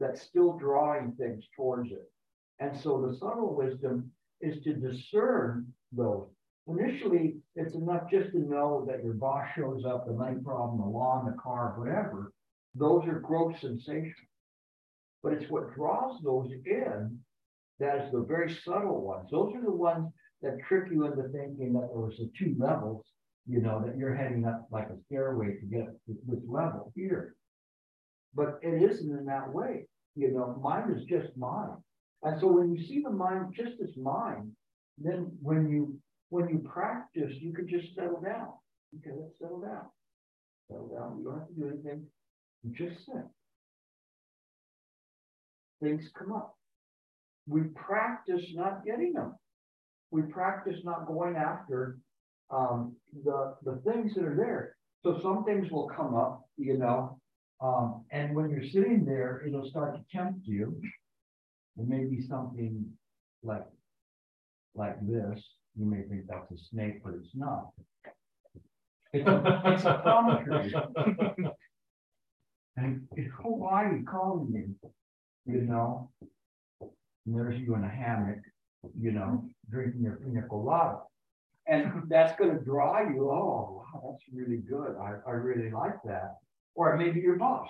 that's still drawing things towards it. And so the subtle wisdom is to discern those. Initially, it's enough just to know that your boss shows up, the money problem, the lawn, the car, whatever. Those are gross sensations. But it's what draws those in that is the very subtle ones. Those are the ones that trick you into thinking that there was the two levels, you know, that you're heading up like a stairway to get to this level here. But it isn't in that way. You know, mind is just mind. And so when you see the mind just as mind, then when you when you practice, you can just settle down. Okay, let's settle down. Settle down. You don't have to do anything. You just sit. Things come up. We practice not getting them. We practice not going after um, the the things that are there. So some things will come up, you know, um, and when you're sitting there, it'll start to tempt you. It may be something like like this. You may think that's a snake, but it's not. It's a, palm tree. and it's Hawaii calling you, you know. And there's you in a hammock, you know, drinking your pina colada. And that's going to draw you. Oh, wow, that's really good. I, I really like that or maybe your boss,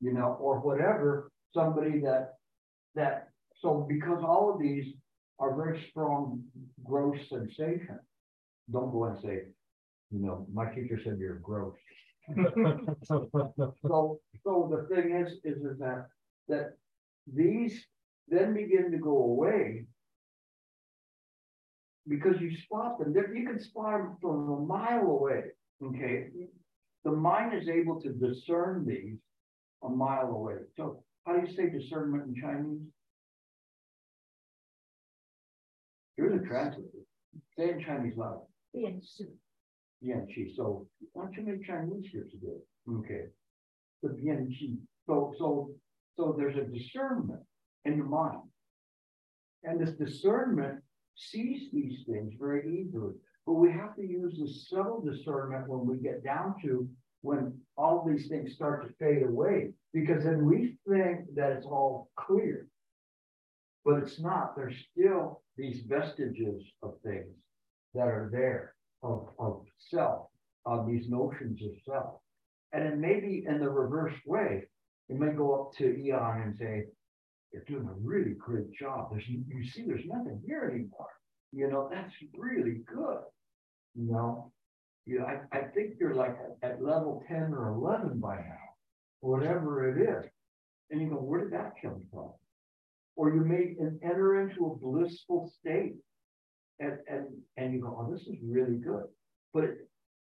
you know, or whatever, somebody that, that, so because all of these are very strong gross sensation, don't go and say, you know, my teacher said you're gross. so, so the thing is, is, is that, that these then begin to go away because you spot them. You can spot them from a mile away. Okay, the mind is able to discern these a mile away. So how do you say discernment in Chinese? You're the translator. Say in Chinese loud. Yan Qi. So why don't you make Chinese here today? Okay. The Yan Qi. So so so there's a discernment in the mind. And this discernment sees these things very easily. But we have to use the subtle discernment when we get down to when all these things start to fade away, because then we think that it's all clear. But it's not. There's still these vestiges of things that are there of, of self, of these notions of self. And it may be in the reverse way. You may go up to Eon and say, You're doing a really great job. There's you see there's nothing here anymore you know, that's really good. You know, yeah, I, I think you're like at level ten or eleven by now, whatever it is. And you go, where did that come from? Or you may en- enter into a blissful state. And, and, and you go, oh, this is really good. But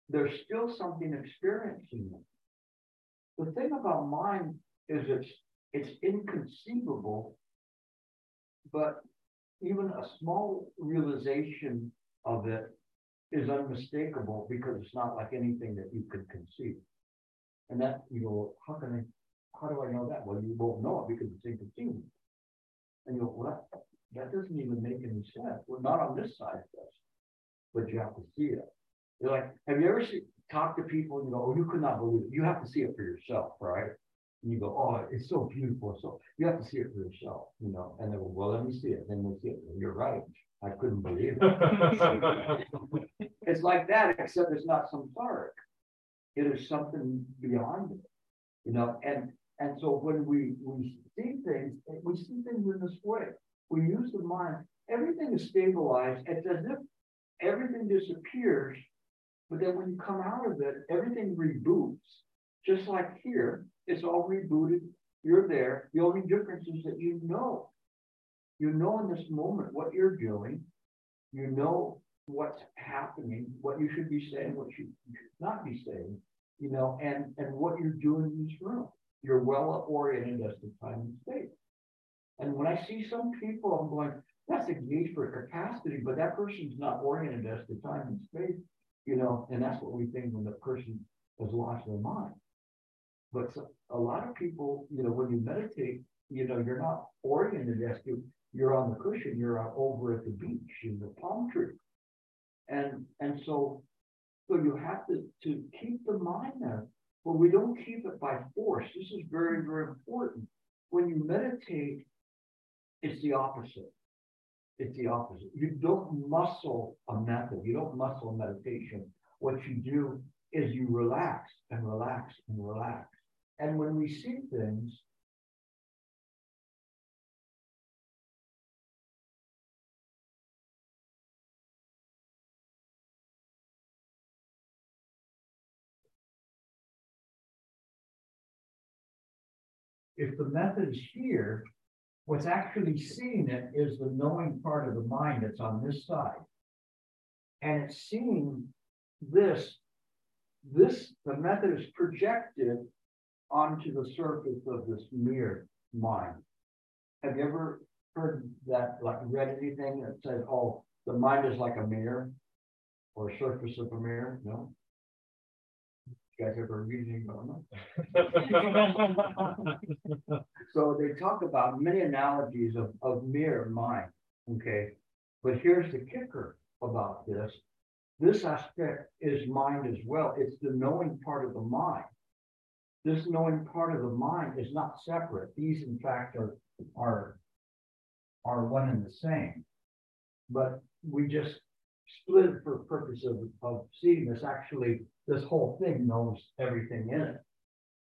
there's still something experiencing it. The thing about mind is it's, it's inconceivable. But even a small realization of it is unmistakable because it's not like anything that you could conceive. And that, you go, how can I, how do I know that? Well, you won't know it because it's inconceivable. And you go, well, that, doesn't even make any sense. We're not on this side of this. But you have to see it. You're like, have you ever talked to people and you go, oh, you could not believe it. You have to see it for yourself, right? And you go, oh, it's so beautiful. So you have to see it for yourself, you know, and they go, well, let me see it. Then they see it. You're right. I couldn't believe it. It's like that, except it's not some samsaric. It is something beyond it, you know, and, and so when we, we see things, we see things in this way. We use the mind, everything is stabilized, it's as if everything disappears. But then when you come out of it, everything reboots. Just like here, it's all rebooted, you're there. The only difference is that you know. You know in this moment what you're doing. You know what's happening, what you should be saying, what you should not be saying, you know, and, and what you're doing in this room. You're well oriented as to time and space. And when I see some people, I'm going, that's a gauge for capacity, but that person's not oriented as to time and space, you know, and that's what we think when the person has lost their mind. But so- a lot of people, you know, when you meditate, you know, you're not oriented as to, you're on the cushion, you're out over at the beach in the palm tree. And, and so, so you have to, to keep the mind there, but we don't keep it by force. This is very, very important. When you meditate, it's the opposite. It's the opposite. You don't muscle a method. You don't muscle meditation. What you do is you relax and relax and relax. And when we see things, if the method is here, what's actually seeing it is the knowing part of the mind that's on this side. And it's seeing this, this, the method is projected onto the surface of this mirror mind. Have you ever heard that, like read anything that says, oh, the mind is like a mirror? Or surface of a mirror? No? Guys ever read anything about that? So they talk about many analogies of, of mirror mind, okay? But here's the kicker about this. This aspect is mind as well. It's the knowing part of the mind. This knowing part of the mind is not separate. These in fact are, are, are one and the same. But we just split for purpose of, of seeing this. Actually, this whole thing knows everything in it.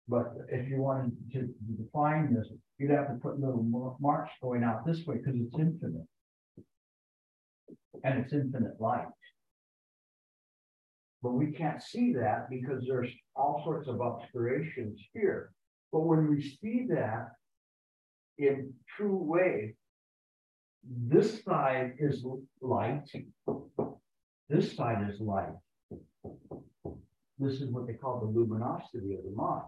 But if you wanted to define this, you'd have to put little marks going out this way because it's infinite. And it's infinite light. But we can't see that because there's all sorts of obscurations here. But when we see that in true way, this side is light. This side is light. This is what they call the luminosity of the mind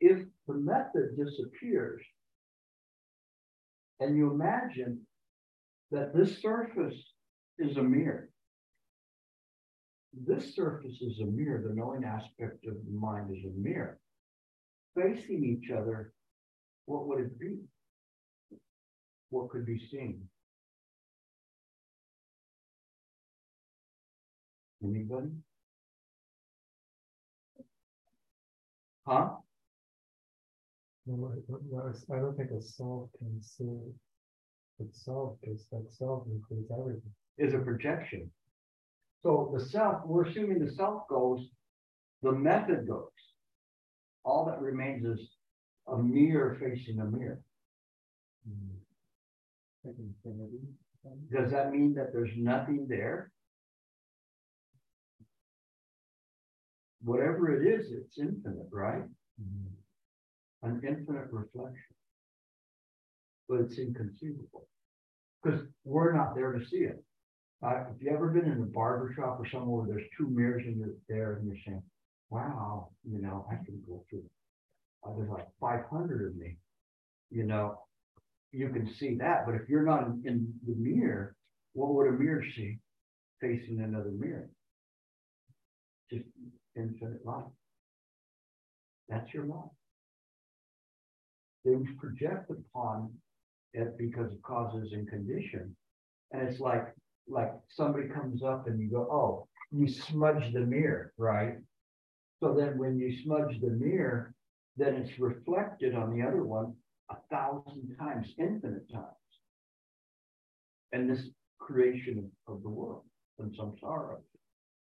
if the method disappears, and you imagine that this surface is a mirror. This surface is a mirror, the knowing aspect of the mind is a mirror. Facing each other, what would it be? What could be seen? Anybody? Huh? No, I don't- no, I don't think a self can see itself, because that self includes everything. is a projection. So the self, we're assuming the self goes, the method goes. All that remains is a mirror facing a mirror. Hmm. Like infinity. Does that mean that there's nothing there? Whatever it is, it's infinite, right? An infinite reflection. But it's inconceivable. Because we're not there to see it. Uh, if you ever been in a barber shop or somewhere where there's two mirrors and you're there and you're saying, wow, you know, I can go through. Uh, there's like five hundred of me, you know, you can see that, but if you're not in, in the mirror, what would a mirror see facing another mirror? Just infinite life. That's your life. They project upon it because of causes and conditions. And it's like, like somebody comes up and you go, oh, you smudge the mirror, right? So then when you smudge the mirror, then it's reflected on the other one a thousand times, infinite times. And this creation of, the world and samsara.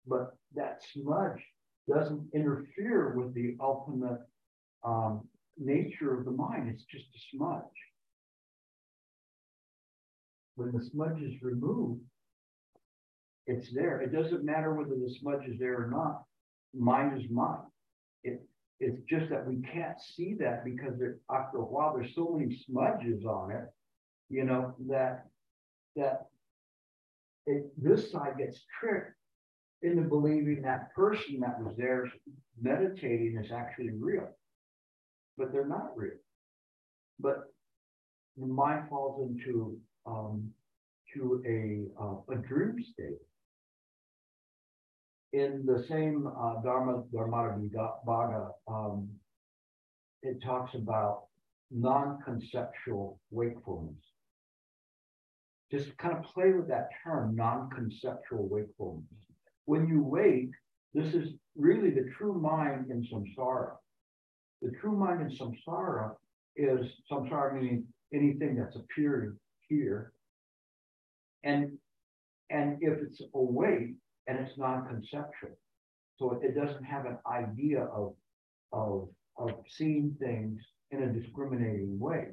But that smudge doesn't interfere with the ultimate um, nature of the mind. It's just a smudge. When the smudge is removed, it's there. It doesn't matter whether the smudge is there or not. Mind is mind. It, it's just that we can't see that because after a while there's so many smudges on it, you know, that that it, this side gets tricked into believing that person that was there meditating is actually real. But they're not real. But the mind falls into um, to a uh, a dream state. In the same uh, Dharma Dharmadabhaga, um, it talks about non-conceptual wakefulness. Just kind of play with that term, non-conceptual wakefulness. When you wake, this is really the true mind in samsara. The true mind in samsara is samsara meaning anything that's appearing here. And and if it's awake and it's non-conceptual, so it doesn't have an idea of of of seeing things in a discriminating way.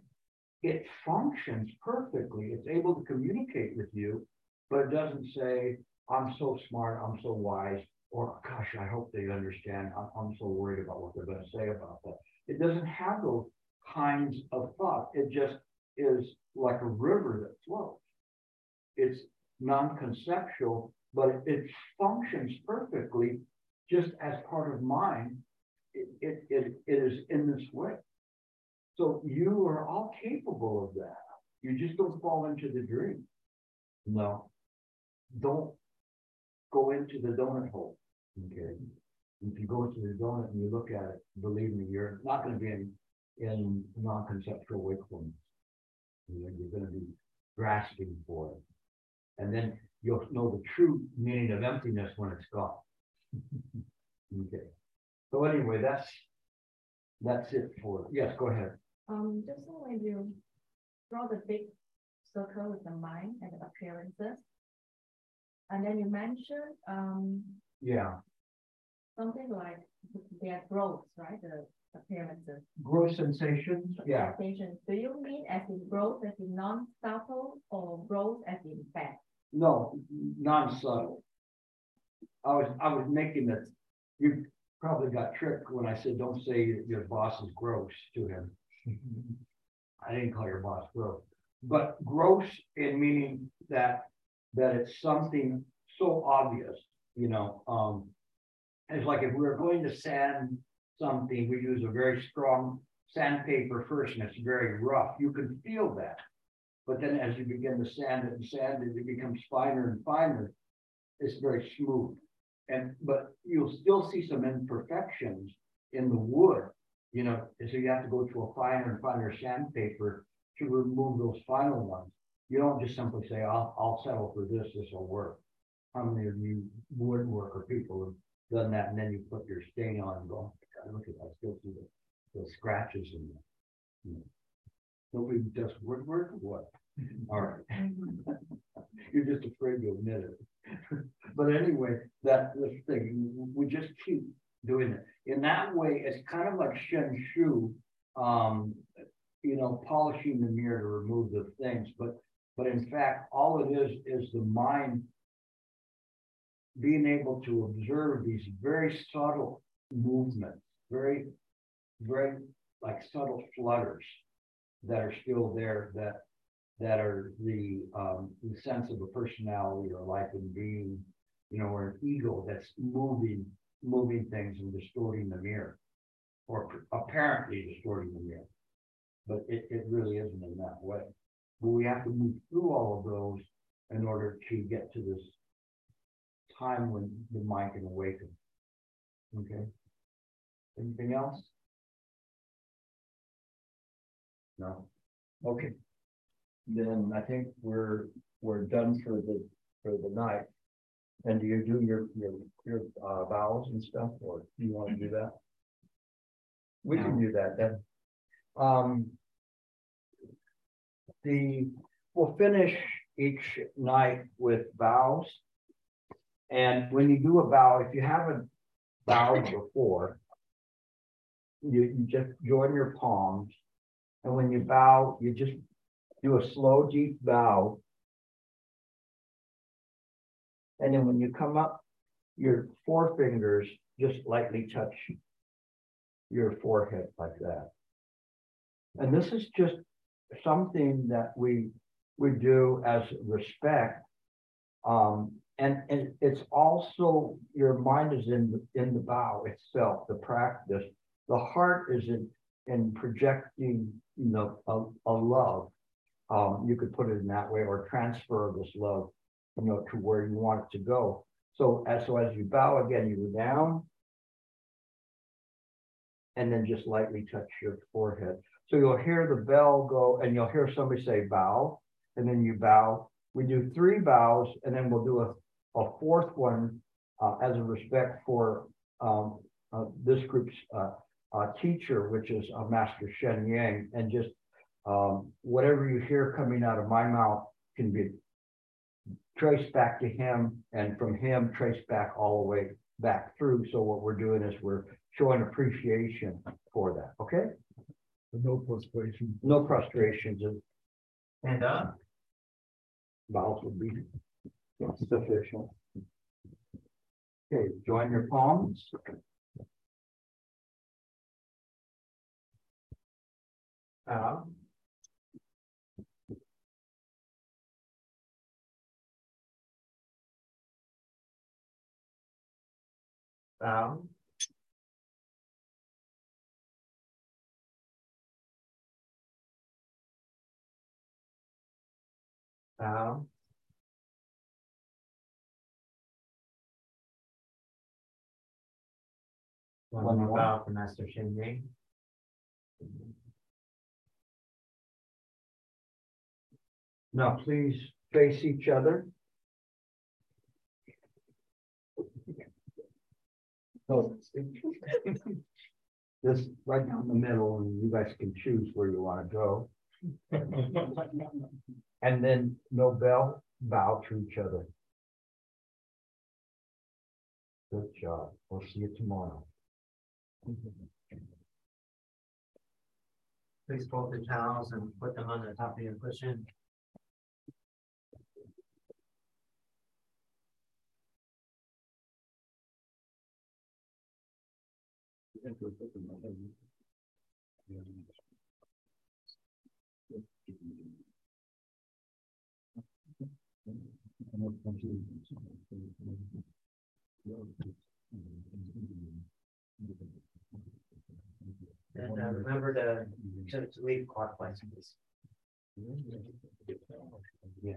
It functions perfectly. It's able to communicate with you, but it doesn't say, I'm so smart, I'm so wise, or gosh, I hope they understand. I'm, I'm so worried about what they're going to say about that. It doesn't have those kinds of thoughts. It just is like a river that flows. It's non-conceptual, but it, it functions perfectly just as part of mind. It, it, it, it is in this way. So you are all capable of that. You just don't fall into the dream. No. Don't go into the donut hole. Okay. If you go into the donut and you look at it, believe me, you're not going to be in, in non-conceptual wakefulness. You know, you're going to be grasping for it. And then you'll know the true meaning of emptiness when it's gone. okay. So anyway, that's that's it for yes, go ahead. Um, just when you draw the big circle with the mind and the appearances, and then you mentioned um Yeah, something like their growth, right? The appearances. gross sensations. Yeah, Sensation. Do you mean as in growth as in non-subtle or growth as in bad? no, non-subtle. I was I was making that. You probably got tricked when I said don't say your boss is gross to him. I didn't call your boss gross, but gross in meaning that that it's something so obvious, you know. Um, it's like if we were going to sand something, we use a very strong sandpaper first, and it's very rough. You can feel that, but then as you begin to sand it and sand it, it becomes finer and finer. It's very smooth, and but you'll still see some imperfections in the wood, you know, so you have to go to a finer and finer sandpaper to remove those final ones. You don't just simply say, I'll, I'll settle for this, this will work. How many of you woodworker people have done that and then you put your stain on and go, God, look at that, I still see the, the scratches in there. You know. Nobody does woodwork or what? All right. You're just afraid to admit it. but anyway, that this thing, we just keep doing it. In that way, it's kind of like Shen Shu, um, you know, polishing the mirror to remove the things. But But in fact, all it is, is the mind being able to observe these very subtle movements, very, very like subtle flutters that are still there that that are the um the sense of a personality or life and being, you know, or an ego that's moving, moving things and distorting the mirror. Or apparently distorting the mirror. But it it really isn't in that way. But we have to move through all of those in order to get to this time when the mind can awaken. Okay? Anything else? No? Okay. Then I think we're, we're done for the, for the night. And do you do your, your, your uh vowels and stuff, or do you wanna do that? We can do that then. Um. The, we'll finish each night with vows. And when you do a vow, if you haven't bowed before. You, you just join your palms. And when you bow, you just do a slow, deep bow. And then when you come up, your forefingers just lightly touch your forehead like that. And this is just something that we, we do as respect. Um, and, and it's also, your mind is in, the in the bow itself, the practice. The heart is in, in projecting, you know, a, a love. Um, you could put it in that way or transfer this love, you know, to where you want it to go. So as, so as you bow again, you go down. And then just lightly touch your forehead. So you'll hear the bell go and you'll hear somebody say bow, and then you bow. We do three bows and then we'll do a, a fourth one uh, as a respect for um, uh, this group's uh, uh teacher, which is uh, Master Sheng Yen, and just um, whatever you hear coming out of my mouth can be traced back to him and from him traced back all the way back through. So what we're doing is we're showing appreciation for that. Okay? No frustration. No frustrations and uh, And up. vowels would be sufficient. Okay, join your palms. Out. Bow. Bow. One One more more. bow for Master Sheng Yen. Now please face each other. Oh, so this right down the middle and you guys can choose where you want to go. And then Nobel bow to each other. Good job. We'll see you tomorrow. Please fold the towels and put them on the top of your cushion. And uh, remember to, to, to leave clockwise, please. Yeah.